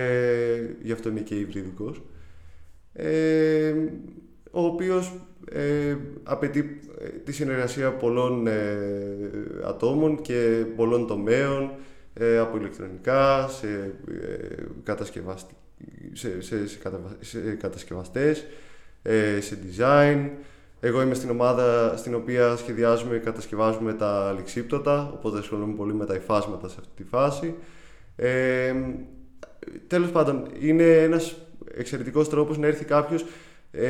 γι' αυτό είναι και υβριδικός ε, ο οποίος ε, απαιτεί ε, τη συνεργασία πολλών ε, ατόμων και πολλών τομέων ε, από ηλεκτρονικά σε, ε, σε, σε, σε, κατασκευαστές, σε design, Εγώ είμαι στην ομάδα στην οποία σχεδιάζουμε και κατασκευάζουμε τα ληξίπτωτα, οπότε ασχολούμαι πολύ με τα υφάσματα σε αυτή τη φάση. Ε, τέλος πάντων, είναι ένας εξαιρετικός τρόπος να έρθει κάποιος ε,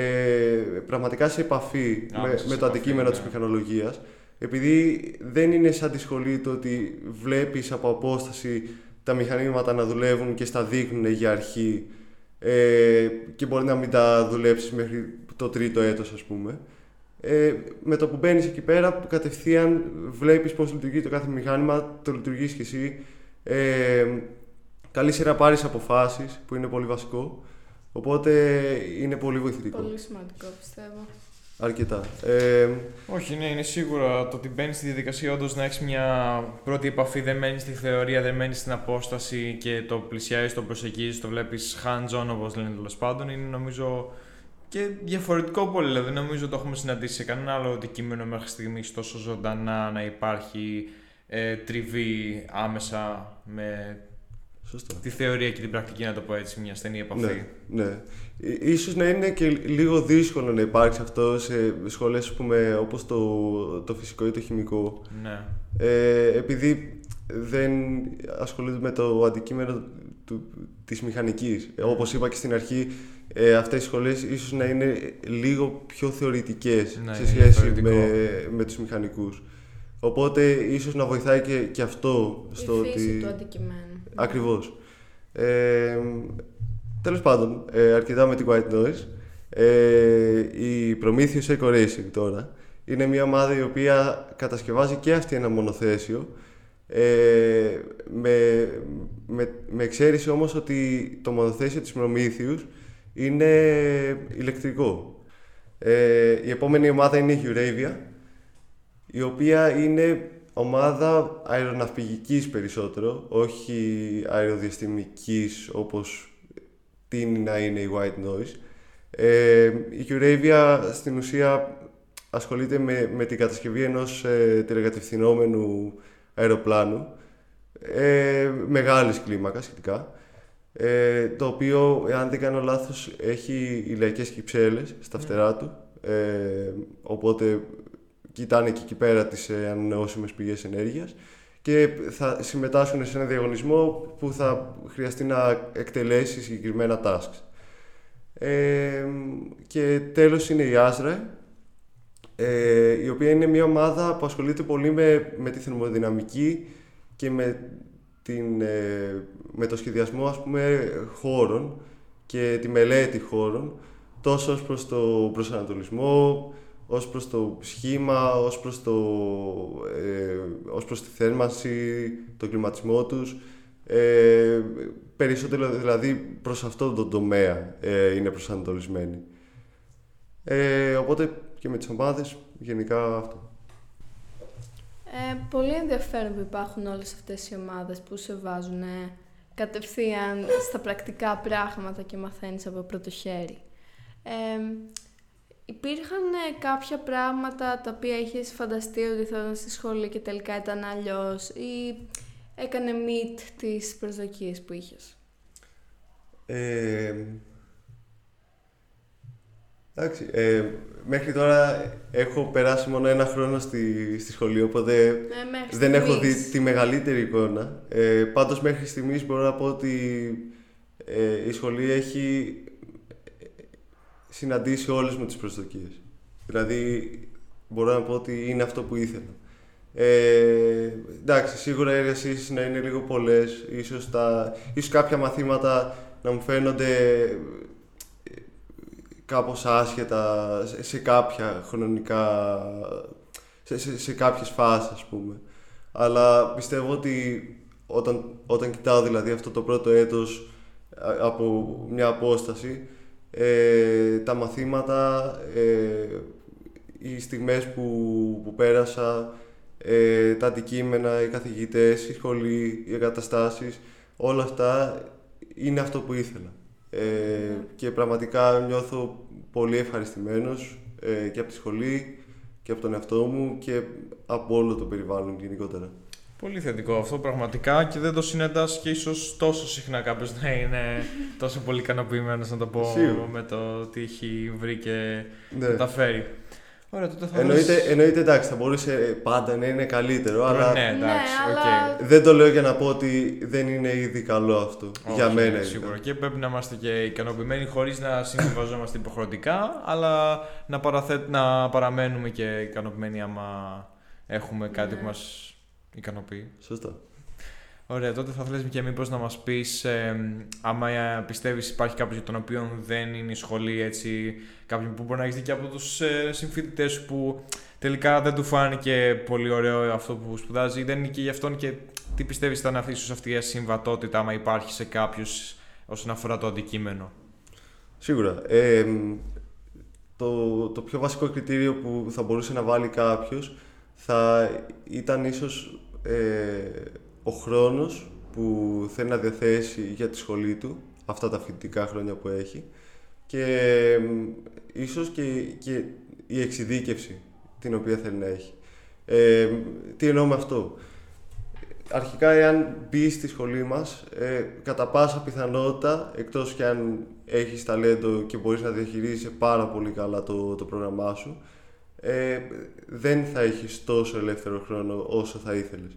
πραγματικά σε επαφή με, με το αντικείμενο ναι. της μηχανολογίας επειδή δεν είναι σαν τη σχολή το ότι βλέπεις από απόσταση τα μηχανήματα να δουλεύουν και στα δείχνουν για αρχή ε, και μπορεί να μην τα δουλέψεις μέχρι το τρίτο έτος ας πούμε. Ε, με το που μπαίνεις εκεί πέρα, κατευθείαν βλέπεις πώς λειτουργεί το κάθε μηχάνημα, το λειτουργείς και εσύ. Ε, καλή σειρά πάρεις αποφάσεις, που είναι πολύ βασικό. Οπότε είναι πολύ βοηθητικό. Πολύ σημαντικό πιστεύω. Αρκετά. Ε, Όχι, ναι, είναι σίγουρο το ότι μπαίνεις στη διαδικασία όντως να έχεις μια πρώτη επαφή, δεν μένεις στη θεωρία, δεν μένεις στην απόσταση και το πλησιάζεις, το προσεγγίζεις, το βλέπεις hands-on όπως λένε τέλος πάντων. Είναι νομίζω και διαφορετικό πολύ. Δηλαδή, νομίζω το έχουμε συναντήσει σε κανένα άλλο αντικείμενο μέχρι στιγμής τόσο ζωντανά να υπάρχει ε, τριβή άμεσα με Σωστό. τη θεωρία και την πρακτική, να το πω έτσι, μια στενή επαφή. Ναι, ναι. Ίσως να είναι και λίγο δύσκολο να υπάρξει αυτό σε σχολές πούμε, όπως το, το φυσικό ή το χημικό. Ναι. Ε, επειδή δεν ασχολούνται με το αντικείμενο του, της μηχανικής. Ε, όπως είπα και στην αρχή, ε, αυτές οι σχολές ίσως να είναι λίγο πιο θεωρητικές Ναι, σε είναι σχέση διαφορετικό. με, με τους μηχανικούς. Οπότε ίσως να βοηθάει και, και αυτό στο Η φύση ότι... του αντικειμένου. Ακριβώς. Ε, τέλος πάντων, ε, αρκετά με την White Noise. Ε, η Prometheus Eco Racing τώρα είναι μια ομάδα η οποία κατασκευάζει και αυτή ένα μονοθέσιο ε, με, με, με εξαίρεση όμως ότι το μονοθέσιο της Prometheus είναι ηλεκτρικό. Ε, η επόμενη ομάδα είναι η Euravia η οποία είναι ομάδα αεροναυπηγικής περισσότερο, όχι αεροδιαστημικής όπως τίνει να είναι η White Noise. Ε, η Euravia στην ουσία ασχολείται με, με την κατασκευή ενός ε, τηλεκατευθυνόμενου αεροπλάνου ε, μεγάλης κλίμακας σχετικά ε, το οποίο, εάν δεν κάνω λάθος, έχει ηλιακές κυψέλες στα φτερά του ε, οπότε κοιτάνε και εκεί πέρα τις ε, ανανεώσιμες πηγές ενέργειας και θα συμμετάσχουν σε ένα διαγωνισμό που θα χρειαστεί να εκτελέσει συγκεκριμένα tasks. Ε, και τέλος είναι η Asra, ε, η οποία είναι μια ομάδα που ασχολείται πολύ με, με τη θερμοδυναμική και με, την, ε, με το σχεδιασμό ας πούμε χώρων και τη μελέτη χώρων τόσο ως προς το προσανατολισμό, ως προς το σχήμα, ως προς, το, ε, ως προς τη θέρμανση, τον κλιματισμό τους. Ε, περισσότερο δηλαδή προς αυτόν τον τομέα ε, είναι προσανατολισμένοι. Ε, οπότε και με τις ομάδες γενικά αυτό. Ε, πολύ ενδιαφέρον που υπάρχουν όλες αυτές οι ομάδες που σε βάζουν ε, κατευθείαν στα πρακτικά πράγματα και μαθαίνεις από πρώτο χέρι. Ε, υπήρχαν ε, κάποια πράγματα τα οποία είχες φανταστεί ότι θα ήταν στη σχολή και τελικά ήταν αλλιώς ή έκανε meet τις προσδοκίες που είχες; Ε, εντάξει, ε, μέχρι τώρα έχω περάσει μόνο ένα χρόνο στη, στη σχολή, οπότε Ε, μέχρι δεν έχω δει στιγμής. τη μεγαλύτερη εικόνα. Ε, πάντως μέχρι στιγμής μπορώ να πω ότι ε, η σχολή έχει συναντήσει όλες μου τις προσδοκίες. Δηλαδή μπορώ να πω ότι είναι αυτό που ήθελα. Ε, εντάξει, σίγουρα οι εργασίες να είναι λίγο πολλές, ίσως, τα, ίσως κάποια μαθήματα να μου φαίνονται ε, κάπως άσχετα σε, σε κάποια χρονικά, σε, σε, σε κάποιες φάσεις ας πούμε. Αλλά πιστεύω ότι όταν, όταν κοιτάω δηλαδή αυτό το πρώτο έτος α- από μια απόσταση, ε, τα μαθήματα, ε, οι στιγμές που, που πέρασα, ε, τα αντικείμενα, οι καθηγητές, η σχολή, οι εγκαταστάσεις, όλα αυτά είναι αυτό που ήθελα. Ε, και πραγματικά νιώθω πολύ ευχαριστημένος ε, και από τη σχολή και από τον εαυτό μου και από όλο το περιβάλλον γενικότερα. Πολύ θετικό αυτό πραγματικά και δεν το συναντάς και ίσως τόσο συχνά κάποιος να είναι τόσο πολύ ικανοποιημένος να το πω Σίγουρα. με το τι έχει βρει και Ναι. καταφέρει. Ωραία, τότε θα Εννοείται, δεις- εννοείται εντάξει, θα μπορούσε πάντα να είναι καλύτερο, αλλά Ναι, εντάξει, Ναι, οκ. αλλά- δεν το λέω για να πω ότι δεν είναι ήδη καλό αυτό. για Όχι, μένα ναι, ειδικά. Σίγουρα. Και πρέπει να είμαστε και ικανοποιημένοι χωρίς να συμβιβαζόμαστε υποχρεωτικά, αλλά να, παραθέ... να παραμένουμε και ικανοποιημένοι άμα έχουμε κάτι Ναι. που μας ικανοποιεί. Σωστά. Ωραία, τότε θα θέλεις και μήπως να μας πεις ε, άμα ε, πιστεύεις υπάρχει κάποιος για τον οποίο δεν είναι η σχολή έτσι, κάποιον που μπορεί να έχεις δει και από τους ε, συμφοιτητές σου που τελικά δεν του φάνηκε πολύ ωραίο αυτό που σπουδάζει, δεν είναι και για αυτόν και τι πιστεύεις ήταν αυτή, ίσως αυτή η ασυμβατότητα άμα υπάρχει σε κάποιους όσον αφορά το αντικείμενο; Σίγουρα. Ε, το, το πιο βασικό κριτήριο που θα μπορούσε να βάλει κάποιος θα ήταν ίσως ε, ο χρόνος που θέλει να διαθέσει για τη σχολή του, αυτά τα φοιτητικά χρόνια που έχει και ε, ίσως και, και η εξειδίκευση την οποία θέλει να έχει. Ε, τι εννοώ με αυτό; Αρχικά, εάν μπει στη σχολή μας, ε, κατά πάσα πιθανότητα, εκτός και αν έχεις ταλέντο και μπορείς να διαχειρίζεσαι πάρα πολύ καλά το, το πρόγραμμά σου, ε, δεν θα έχεις τόσο ελεύθερο χρόνο όσο θα ήθελες.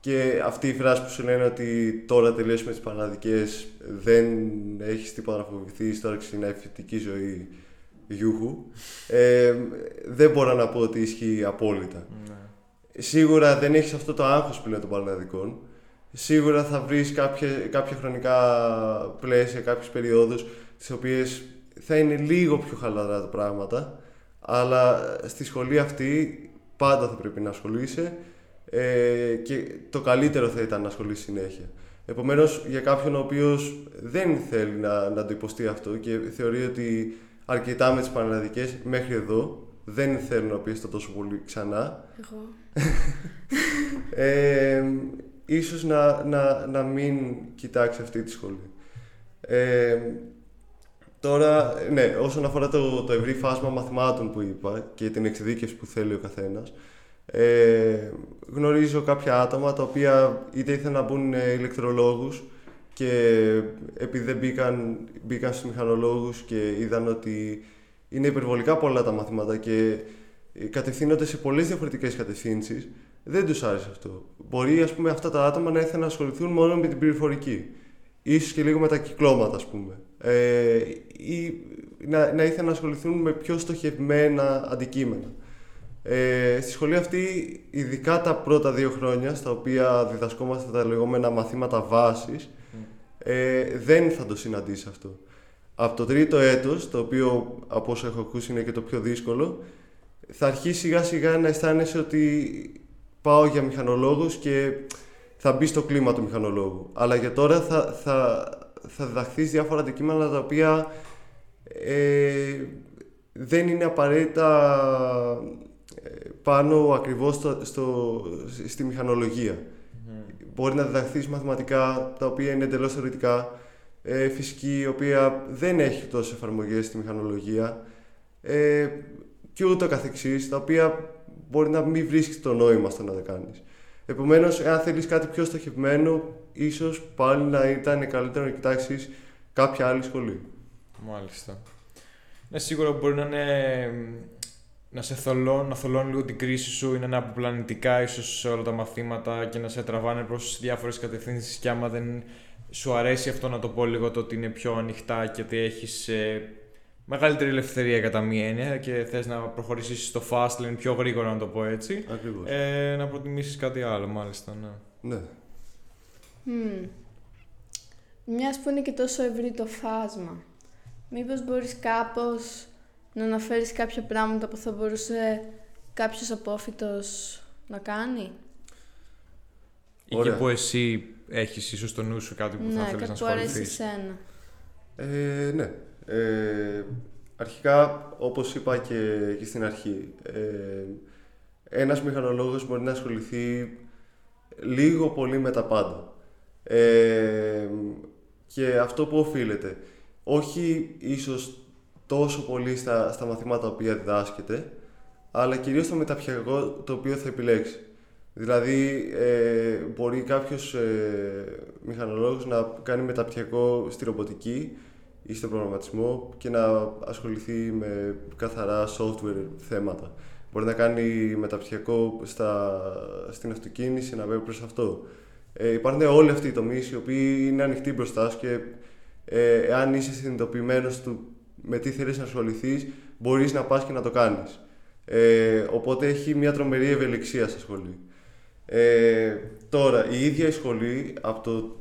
Και αυτή η φράση που σου λένε ότι τώρα τελειώσουμε τις παναδικές, δεν έχεις τίποτα να φοβηθείς, τώρα ξεκινάει η φοιτητική ζωή γιούχου, ε, δεν μπορώ να πω ότι ισχύει απόλυτα. Ναι. Σίγουρα δεν έχεις αυτό το άγχος πλέον των Πανελλαδικών. Σίγουρα θα βρεις κάποια, κάποια χρονικά πλαίσια, κάποιες περιόδους τις οποίες θα είναι λίγο πιο χαλαρά τα πράγματα αλλά στη σχολή αυτή πάντα θα πρέπει να ασχολείσαι ε, και το καλύτερο θα ήταν να ασχολείσαι συνέχεια. Επομένως, για κάποιον ο οποίος δεν θέλει να, να το υποστεί αυτό και θεωρεί ότι αρκετά με τις Πανελλαδικές μέχρι εδώ δεν θέλουν να πιέσουν τόσο πολύ ξανά, Εγώ. ε, ίσως να, να, να μην κοιτάξει αυτή τη σχολή. Ε, τώρα, ναι, όσον αφορά το, το ευρύ φάσμα μαθημάτων που είπα και την εξειδίκευση που θέλει ο καθένας, ε, γνωρίζω κάποια άτομα τα οποία είτε ήθελαν να μπουν ηλεκτρολόγους και επειδή δεν μπήκαν, μπήκαν στους μηχανολόγους και είδαν ότι είναι υπερβολικά πολλά τα μαθήματα και κατευθύνονται σε πολλές διαφορετικές κατευθύνσεις, δεν τους άρεσε αυτό. Μπορεί, ας πούμε, αυτά τα άτομα να ήθελαν να ασχοληθούν μόνο με την πληροφορική. Ίσως και λίγο με τα κυκλώματα, ας πούμε. Ε, ή να, να ήθελαν να ασχοληθούν με πιο στοχευμένα αντικείμενα. Ε, στη σχολή αυτή, ειδικά τα πρώτα δύο χρόνια, στα οποία διδασκόμαστε τα λεγόμενα μαθήματα βάσης, ε, δεν θα το συναντήσει αυτό. Από το τρίτο έτος, το οποίο από όσο έχω ακούσει είναι και το πιο δύσκολο, θα αρχίσει σιγά σιγά να αισθάνεσαι ότι πάω για μηχανολόγος και θα μπει στο κλίμα του μηχανολόγου. Αλλά για τώρα θα, θα, θα διδαχθείς διάφορα αντικείμενα τα οποία ε, δεν είναι απαραίτητα ε, πάνω ακριβώς στο, στο, στη μηχανολογία. Μπορεί να διδαχθείς μαθηματικά τα οποία είναι εντελώς θεωρητικά, ε, φυσική η οποία δεν έχει τόσες εφαρμογές στη μηχανολογία ε, και ούτω καθεξής, τα οποία μπορεί να μην βρίσκεις το νόημα στο να τα κάνεις. Επομένως, αν θέλεις κάτι πιο στοχευμένο, ίσως πάλι να ήταν καλύτερο να κοιτάξεις κάποια άλλη σχολή. Μάλιστα. Ναι, σίγουρα μπορεί να είναι να σε θολώνει, να θολώνει λίγο την κρίση σου, ή να είναι αποπλανητικά ίσως σε όλα τα μαθήματα και να σε τραβάνε προς διάφορες κατευθύνσεις και άμα δεν σου αρέσει αυτό να το πω λίγο το ότι είναι πιο ανοιχτά και ότι έχεις ε, μεγαλύτερη ελευθερία κατά μία έννοια και θες να προχωρήσεις στο fast lane πιο γρήγορα να το πω έτσι, Ακριβώς. ε, να προτιμήσεις κάτι άλλο μάλιστα, ναι. Ναι. Μμμ. Μιας που είναι και τόσο ευρύ το φάσμα. Μήπως μπορείς κάπως να αναφέρεις κάποια πράγματα που θα μπορούσε κάποιος απόφυτος να κάνει; Ή και Ωραία. που εσύ έχεις ίσως στο νου σου κάτι που θα ναι, θέλεις να κάτι που αρέσει ασχοληθείς. εσένα. Ε, ναι. Ε, αρχικά, όπως είπα και, και στην αρχή, ε, ένας μηχανολόγος μπορεί να ασχοληθεί λίγο πολύ με τα πάντα. Ε, και αυτό που οφείλεται, όχι ίσως τόσο πολύ στα, στα μαθήματα τα οποία διδάσκεται, αλλά κυρίως στο μεταπτυχιακό το οποίο θα επιλέξει. Δηλαδή, ε, μπορεί κάποιος ε, μηχανολόγος να κάνει μεταπτυχιακό στη ρομποτική ή στον προγραμματισμό και να ασχοληθεί με καθαρά software θέματα. Μπορεί να κάνει μεταπτυχιακό στα, στην αυτοκίνηση, να βέβαια προς αυτό. Ε, υπάρχουν όλοι αυτοί οι τομείς οι οποίοι είναι ανοιχτοί μπροστά σου και ε, εάν είσαι συνειδητοποιημένος με τι θέλεις να ασχοληθείς, μπορείς να πας και να το κάνεις. Ε, οπότε έχει μια τρομερή ευελιξία στη σχολή. Ε, τώρα, η ίδια η σχολή από το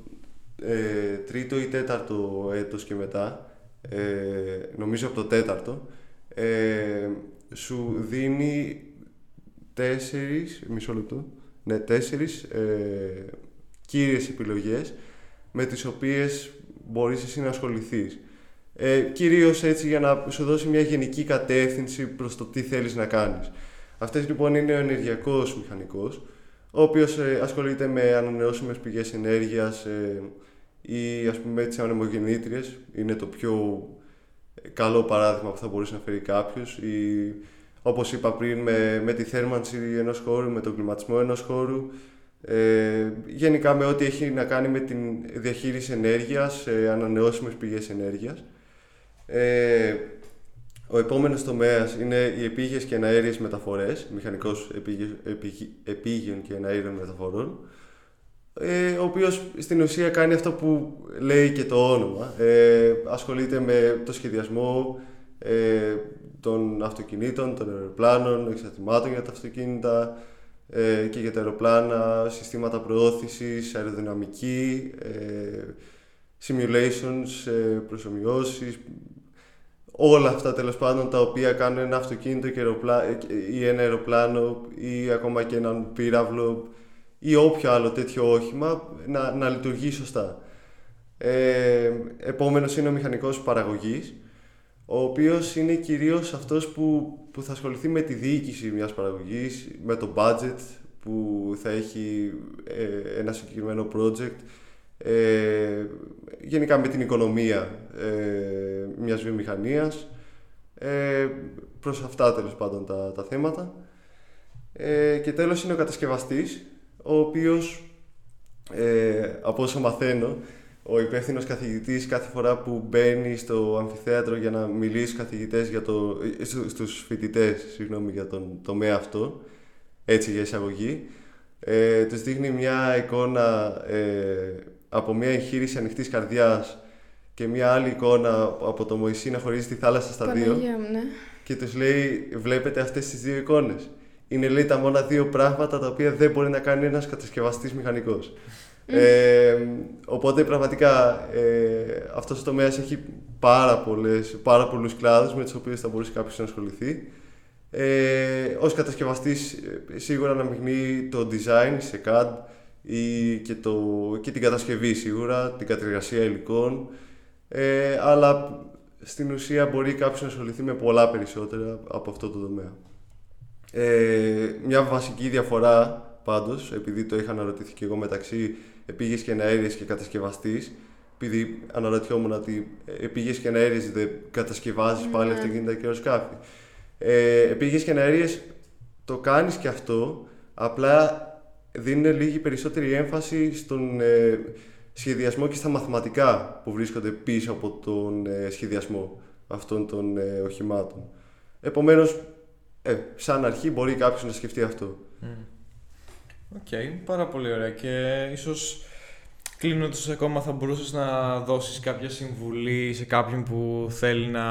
ε, τρίτο ή τέταρτο έτος και μετά, ε, νομίζω από το τέταρτο, ε, σου δίνει τέσσερις, μισό λεπτό, ναι, τέσσερις ε, κύριες επιλογές με τις οποίες μπορείς εσύ να ασχοληθείς. Ε, κυρίως έτσι για να σου δώσει μια γενική κατεύθυνση προς το τι θέλεις να κάνεις. Αυτές λοιπόν είναι ο ενεργειακός μηχανικός, ο οποίος ε, ασχολείται με ανανεώσιμες πηγές ενέργειας ε, ή ας πούμε τις ανεμογεννήτριες, είναι το πιο καλό παράδειγμα που θα μπορούσε να φέρει κάποιος. Ή όπως είπα πριν με, με τη θέρμανση ενός χώρου, με τον κλιματισμό ενός χώρου. Ε, γενικά με ό,τι έχει να κάνει με τη διαχείριση ενέργειας, ε, ανανεώσιμες πηγές ενέργειας. Ε, ο επόμενος τομέας είναι οι επίγειες και εναέριες μεταφορές, μηχανικός επίγειων και εναέριων μεταφορών, ε, ο οποίος στην ουσία κάνει αυτό που λέει και το όνομα. Ε, ασχολείται με το σχεδιασμό ε, των αυτοκινήτων, των αεροπλάνων, εξαρτημάτων για τα αυτοκίνητα, ε, και για τα αεροπλάνα, συστήματα προώθησης, αεροδυναμική, ε, simulations, ε, προσωμιώσεις, όλα αυτά τέλος πάντων τα οποία κάνουν ένα αυτοκίνητο και ή ένα αεροπλάνο ή ακόμα και έναν πύραυλο ή όποιο άλλο τέτοιο όχημα να, να λειτουργεί σωστά. Ε, επόμενος είναι ο μηχανικός παραγωγής ο οποίος είναι κυρίως αυτός που, που θα ασχοληθεί με τη διοίκηση μιας παραγωγής, με το budget που θα έχει ε, ένα συγκεκριμένο project, ε, γενικά με την οικονομία ε, μιας βιομηχανίας, ε, προς αυτά τέλος πάντων τα, τα θέματα. Ε, και τέλος είναι ο κατασκευαστής, ο οποίος, ε, από όσο μαθαίνω, ο υπεύθυνος καθηγητής κάθε φορά που μπαίνει στο αμφιθέατρο για να μιλήσει στους καθηγητές για το, ε, στους φοιτητές συγγνώμη, για τον τομέα αυτό, έτσι για εισαγωγή, ε, τους δείχνει μια εικόνα ε, από μια εγχείρηση ανοιχτής καρδιάς και μια άλλη εικόνα από το Μωυσή να χωρίζει τη θάλασσα στα δύο ναι. και τους λέει βλέπετε αυτές τις δύο εικόνες. Είναι λέει τα μόνα δύο πράγματα τα οποία δεν μπορεί να κάνει ένας κατασκευαστής μηχανικός. Ε, οπότε πραγματικά ε, αυτός ο τομέας έχει πάρα, πολλές, πάρα πολλούς κλάδους με τους οποίους θα μπορούσε κάποιος να ασχοληθεί. Ε, ως κατασκευαστής ε, σίγουρα αναμειγνύει το design σε CAD ή και, το, και την κατασκευή σίγουρα, την κατεργασία υλικών ε, αλλά στην ουσία μπορεί κάποιος να ασχοληθεί με πολλά περισσότερα από αυτό το τομέα. Ε, μια βασική διαφορά πάντως, επειδή το είχα αναρωτηθεί και εγώ μεταξύ επίγε και εναέρειε και κατασκευαστής. Επειδή αναρωτιόμουν ότι επίγε και εναέρειε δεν κατασκευάζεις πάλι ναι. αυτοκίνητα και αεροσκάφη. Ε, επίγε και εναέρειε το κάνεις και αυτό, απλά δίνει λίγη περισσότερη έμφαση στον ε, σχεδιασμό και στα μαθηματικά που βρίσκονται πίσω από τον ε, σχεδιασμό αυτών των ε, οχημάτων. Επομένως, ε, σαν αρχή μπορεί κάποιος να σκεφτεί αυτό. OK, okay, πάρα πολύ ωραία και ίσως κλείνοντας ακόμα θα μπορούσες να δώσεις κάποια συμβουλή σε κάποιον που θέλει να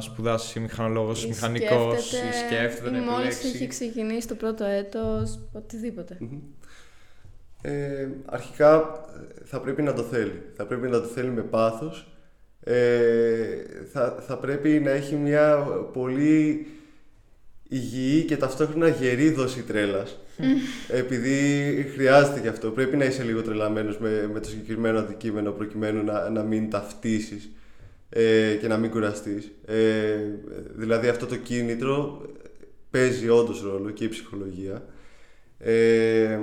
σπουδάσει μηχανολόγος, ή μηχανικός ή σκέφτεται να μόλις έχει ξεκινήσει το πρώτο έτος, Ε, αρχικά θα πρέπει να το θέλει. Θα πρέπει να το θέλει με πάθος. Ε, θα, θα πρέπει να έχει μια πολύ υγιή και ταυτόχρονα γερή δόση τρέλας επειδή χρειάζεται γι' αυτό. Πρέπει να είσαι λίγο τρελαμένος με, με το συγκεκριμένο αντικείμενο προκειμένου να, να μην ταυτίσεις ε, και να μην κουραστείς. Ε, δηλαδή αυτό το κίνητρο παίζει όντως ρόλο και η ψυχολογία. Ε,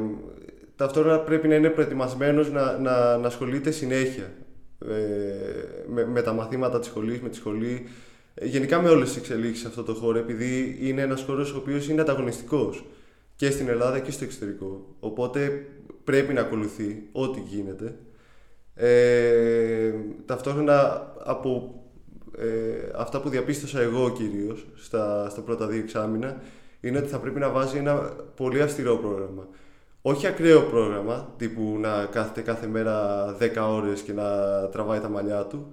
ταυτόχρονα πρέπει να είναι προετοιμασμένος να, να, να ασχολείται συνέχεια ε, με, με τα μαθήματα της σχολής, με τη σχολή, ε, γενικά με όλες τις εξελίξεις σε αυτό το χώρο, επειδή είναι ένας χώρος ο οποίος είναι ανταγωνιστικός και στην Ελλάδα και στο εξωτερικό. Οπότε πρέπει να ακολουθεί ό,τι γίνεται. Ε, ταυτόχρονα από ε, αυτά που διαπίστωσα εγώ κυρίως στα, στα πρώτα δύο εξάμεινα είναι ότι θα πρέπει να βάζει ένα πολύ αυστηρό πρόγραμμα. Όχι ακραίο πρόγραμμα, τύπου να κάθεται κάθε μέρα 10 ώρες και να τραβάει τα μαλλιά του.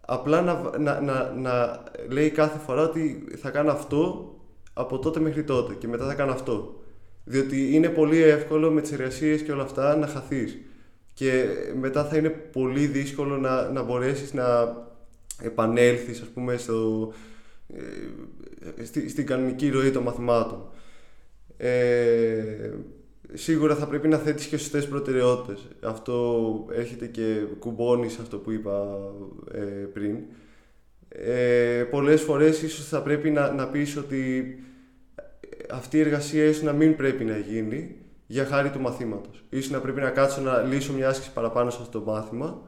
Απλά να, να, να, να λέει κάθε φορά ότι θα κάνω αυτό από τότε μέχρι τότε και μετά θα κάνω αυτό. Διότι είναι πολύ εύκολο με τις εργασίες και όλα αυτά να χαθείς. Και μετά θα είναι πολύ δύσκολο να, να μπορέσεις να επανέλθεις ας πούμε στο, ε, στη, στην κανονική ροή των μαθημάτων. Ε, σίγουρα θα πρέπει να θέτεις και σωστές προτεραιότητες. Αυτό έρχεται και κουμπώνει σε αυτό που είπα ε, πριν. Ε, πολλές φορές ίσως θα πρέπει να, να πεις ότι αυτή η εργασία ίσως να μην πρέπει να γίνει για χάρη του μαθήματος. Ίσως να πρέπει να κάτσω να λύσω μια άσκηση παραπάνω σε αυτό το μάθημα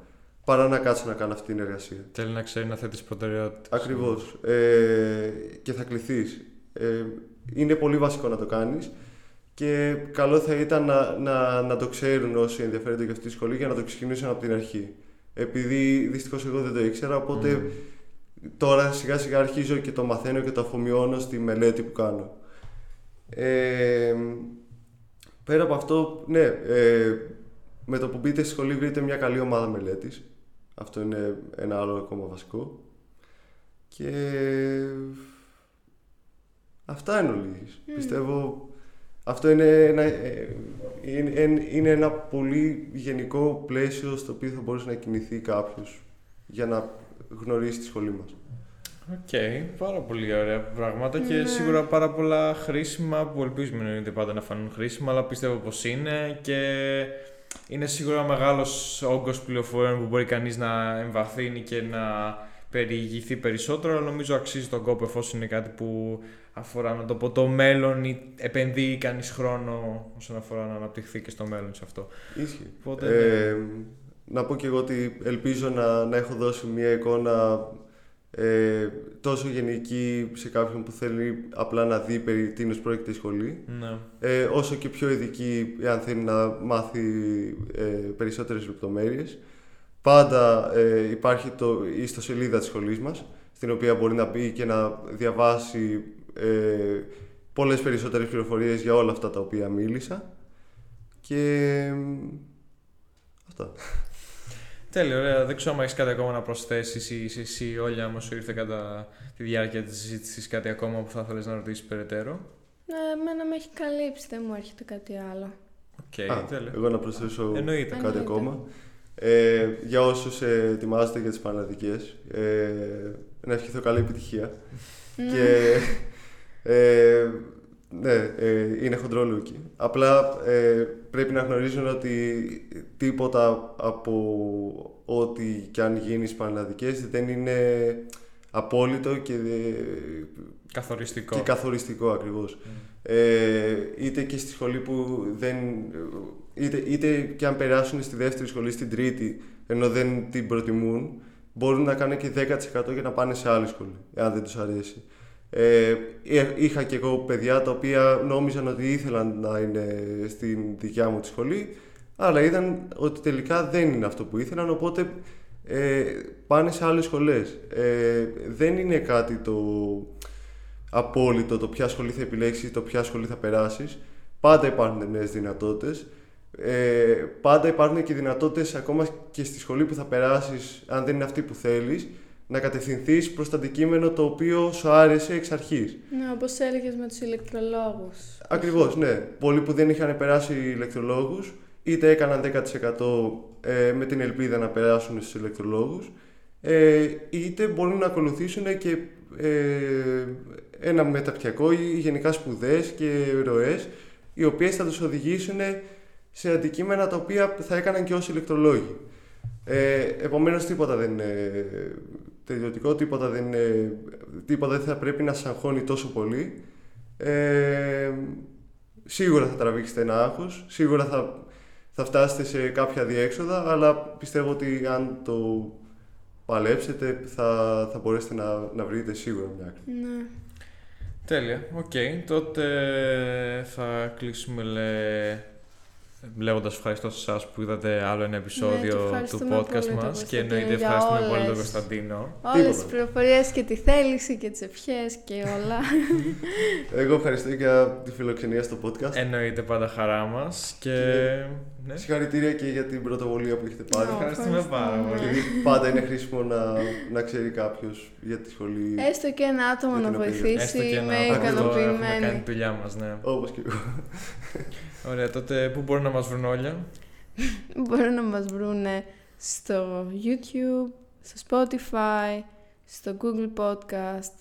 παρά να κάτσω να κάνω αυτή την εργασία. Θέλει να ξέρει να θέτεις προτεραιότητες. Ακριβώς. Ε, και θα κληθείς. Ε, είναι πολύ βασικό να το κάνεις και καλό θα ήταν να, να, να το ξέρουν όσοι ενδιαφέρονται για αυτή τη σχολή για να το ξεκινήσουν από την αρχή. Επειδή δυστυχώς εγώ δεν το ήξερα, οπότε τώρα σιγά σιγά αρχίζω και το μαθαίνω και το αφομοιώνω στη μελέτη που κάνω. Ε, πέρα από αυτό, ναι, ε, με το που μπείτε στη σχολή βρείτε μια καλή ομάδα μελέτης. Αυτό είναι ένα άλλο ακόμα βασικό. Και αυτά είναι ολίγης. Πιστεύω αυτό είναι ένα, ε, είναι, είναι ένα πολύ γενικό πλαίσιο στο οποίο θα μπορούσε να κινηθεί κάποιος για να γνωρίσει τη σχολή μας. OK, okay, πάρα πολύ ωραία πράγματα και ναι. σίγουρα πάρα πολλά χρήσιμα που ελπίζουμε είναι πάντα να φανούν χρήσιμα, αλλά πιστεύω πως είναι και είναι σίγουρα μεγάλος όγκος πληροφοριών που μπορεί κανείς να εμβαθύνει και να περιηγηθεί περισσότερο, αλλά νομίζω αξίζει τον κόπο εφόσον είναι κάτι που αφορά να το πω το μέλλον ή επενδύει κανείς χρόνο όσον αφορά να αναπτυχθεί και στο μέλλον σε αυτό. Ισχύει. ε, να πω και εγώ ότι ελπίζω να, να έχω δώσει μια εικόνα ε, τόσο γενική σε κάποιον που θέλει απλά να δει περί τίνος πρόκειται η σχολή ναι. ε, όσο και πιο ειδική αν θέλει να μάθει ε, περισσότερες λεπτομέρειες πάντα ε, υπάρχει το, η ιστοσελίδα της σχολής μας στην οποία μπορεί να μπει και να διαβάσει ε, πολλές περισσότερες πληροφορίες για όλα αυτά τα οποία μίλησα και αυτά. Τέλεια, ωραία. Δεν ξέρω αν έχεις κάτι ακόμα να προσθέσεις ή εσύ, Όλια, άμα σου ήρθε κατά τη διάρκεια της συζήτησης κάτι ακόμα που θα ήθελε να ρωτήσεις περαιτέρω; Ναι, εμένα με έχει καλύψει, δεν μου έρχεται κάτι άλλο. Οκ, τέλεια. Εγώ να προσθέσω Εννοείται. κάτι ακόμα. Ε, για όσους ε, ετοιμάζονται για τις Πανελλαδικές, ε, να ευχηθώ καλή επιτυχία. Ναι. και ε, ναι, ε, είναι χοντρόλουκι. Απλά ε, πρέπει να γνωρίζουν ότι τίποτα από ό,τι και αν γίνει στις Πανελλαδικές δεν είναι απόλυτο και, καθοριστικό. και καθοριστικό ακριβώς. Ε, είτε και στη σχολή που δεν... Είτε, είτε και αν περάσουν στη δεύτερη σχολή, στην τρίτη, ενώ δεν την προτιμούν, μπορούν να κάνουν και 10% για να πάνε σε άλλη σχολή, εάν δεν τους αρέσει. Ε, ε, είχα και εγώ παιδιά τα οποία νόμιζαν ότι ήθελαν να είναι στην δικιά μου τη σχολή, αλλά είδαν ότι τελικά δεν είναι αυτό που ήθελαν, οπότε ε, πάνε σε άλλες σχολές. Ε, δεν είναι κάτι το απόλυτο το ποια σχολή θα επιλέξεις, το ποια σχολή θα περάσεις. Πάντα υπάρχουν νέες δυνατότητες. Ε, πάντα υπάρχουν και δυνατότητες ακόμα και στη σχολή που θα περάσεις, αν δεν είναι αυτή που θέλεις, να κατευθυνθείς προς το αντικείμενο το οποίο σου άρεσε εξ αρχής. Ναι, όπως έλεγες με τους ηλεκτρολόγους. Ακριβώς, ναι. Πολλοί που δεν είχαν περάσει ηλεκτρολόγους, είτε έκαναν 10% ε, με την ελπίδα να περάσουν στους ηλεκτρολόγους, ε, είτε μπορούν να ακολουθήσουν και ε, ένα μεταπτυχιακό ή γενικά σπουδές και ροές, οι οποίες θα τους οδηγήσουν σε αντικείμενα τα οποία θα έκαναν και ω ηλεκτρολόγοι. Ε, Επομένως, τίποτα δεν είναι τελειωτικό, τίποτα δεν, είναι, τίποτα δεν θα πρέπει να σας αγχώνει τόσο πολύ. Ε, σίγουρα θα τραβήξετε ένα άγχος, σίγουρα θα, θα φτάσετε σε κάποια αδιέξοδα, αλλά πιστεύω ότι αν το παλέψετε θα, θα μπορέσετε να, να βρείτε σίγουρα μια άκρη. Ναι. Τέλεια, OK. Okay. Τότε θα κλείσουμε λέ, Λέγοντα ευχαριστώ σε εσάς που είδατε άλλο ένα Ναι, επεισόδιο και του ευχαριστούμε podcast πολύ τον μας. Και Κωνσταντίνο εννοείται για ευχαριστούμε πολύ τον όλες. Κωνσταντίνο. Όλες Τίποτα. τι πληροφορίες και τη θέληση και τις ευχές και όλα. Εγώ ευχαριστώ για τη φιλοξενία στο podcast. Εννοείται πάντα χαρά μας. Και. Ναι. Συγχαρητήρια και για την πρωτοβουλία που έχετε πάρει. Ω, Ευχαριστούμε πάρα ευχαριστούμε. πολύ. Γιατί πάντα είναι χρήσιμο να, να ξέρει κάποιος για τη σχολή. Έστω και ένα άτομο Για να την οποία- βοηθήσει, Έστω και είμαι ένα άτομο, αυτό έχουμε κάνει τη ικανοποιημένη. δουλειά μας, ναι. Όπως και εγώ. Ωραία, τότε πού μπορούν να μας βρουν όλα. Μπορούν να μας βρούνε στο YouTube, στο Spotify, στο Google Podcast,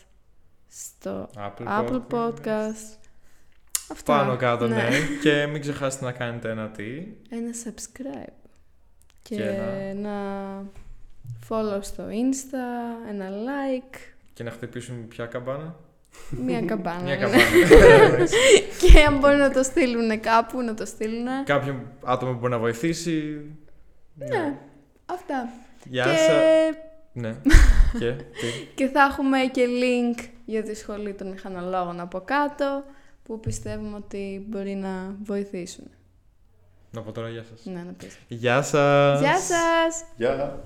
στο Apple, Apple Podcast. Αυτά. Πάνω κάτω, ναι. και μην ξεχάσετε να κάνετε ένα τι. Ένα subscribe. Και, Και ένα follow στο Insta, ένα like, Και να χτυπήσουμε πια καμπάνα. Μία καμπάνα. Μια ναι. καμπάνα. και αν μπορούν να το στείλουν κάπου, να το στείλουν. Κάποιον άτομο που μπορεί να βοηθήσει. Ναι. Αυτά. Γεια και... σας. Ναι. και τι; και θα έχουμε και link για τη σχολή των μηχανολόγων από κάτω που πιστεύουμε ότι μπορεί να βοηθήσουν. Να πω τώρα γεια σας. Ναι, να πεις. Γεια σας. Γεια σας! Γεια.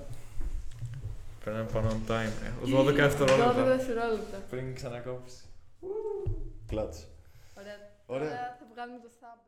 Περνάμε πάνω on time. Ε, 12 12 δευτερόλεπτα. δευτερόλεπτα. Πριν ξανακόψεις. Κλάτς. Ωραία. Ωραία. Τώρα θα βγάλουμε το thumb.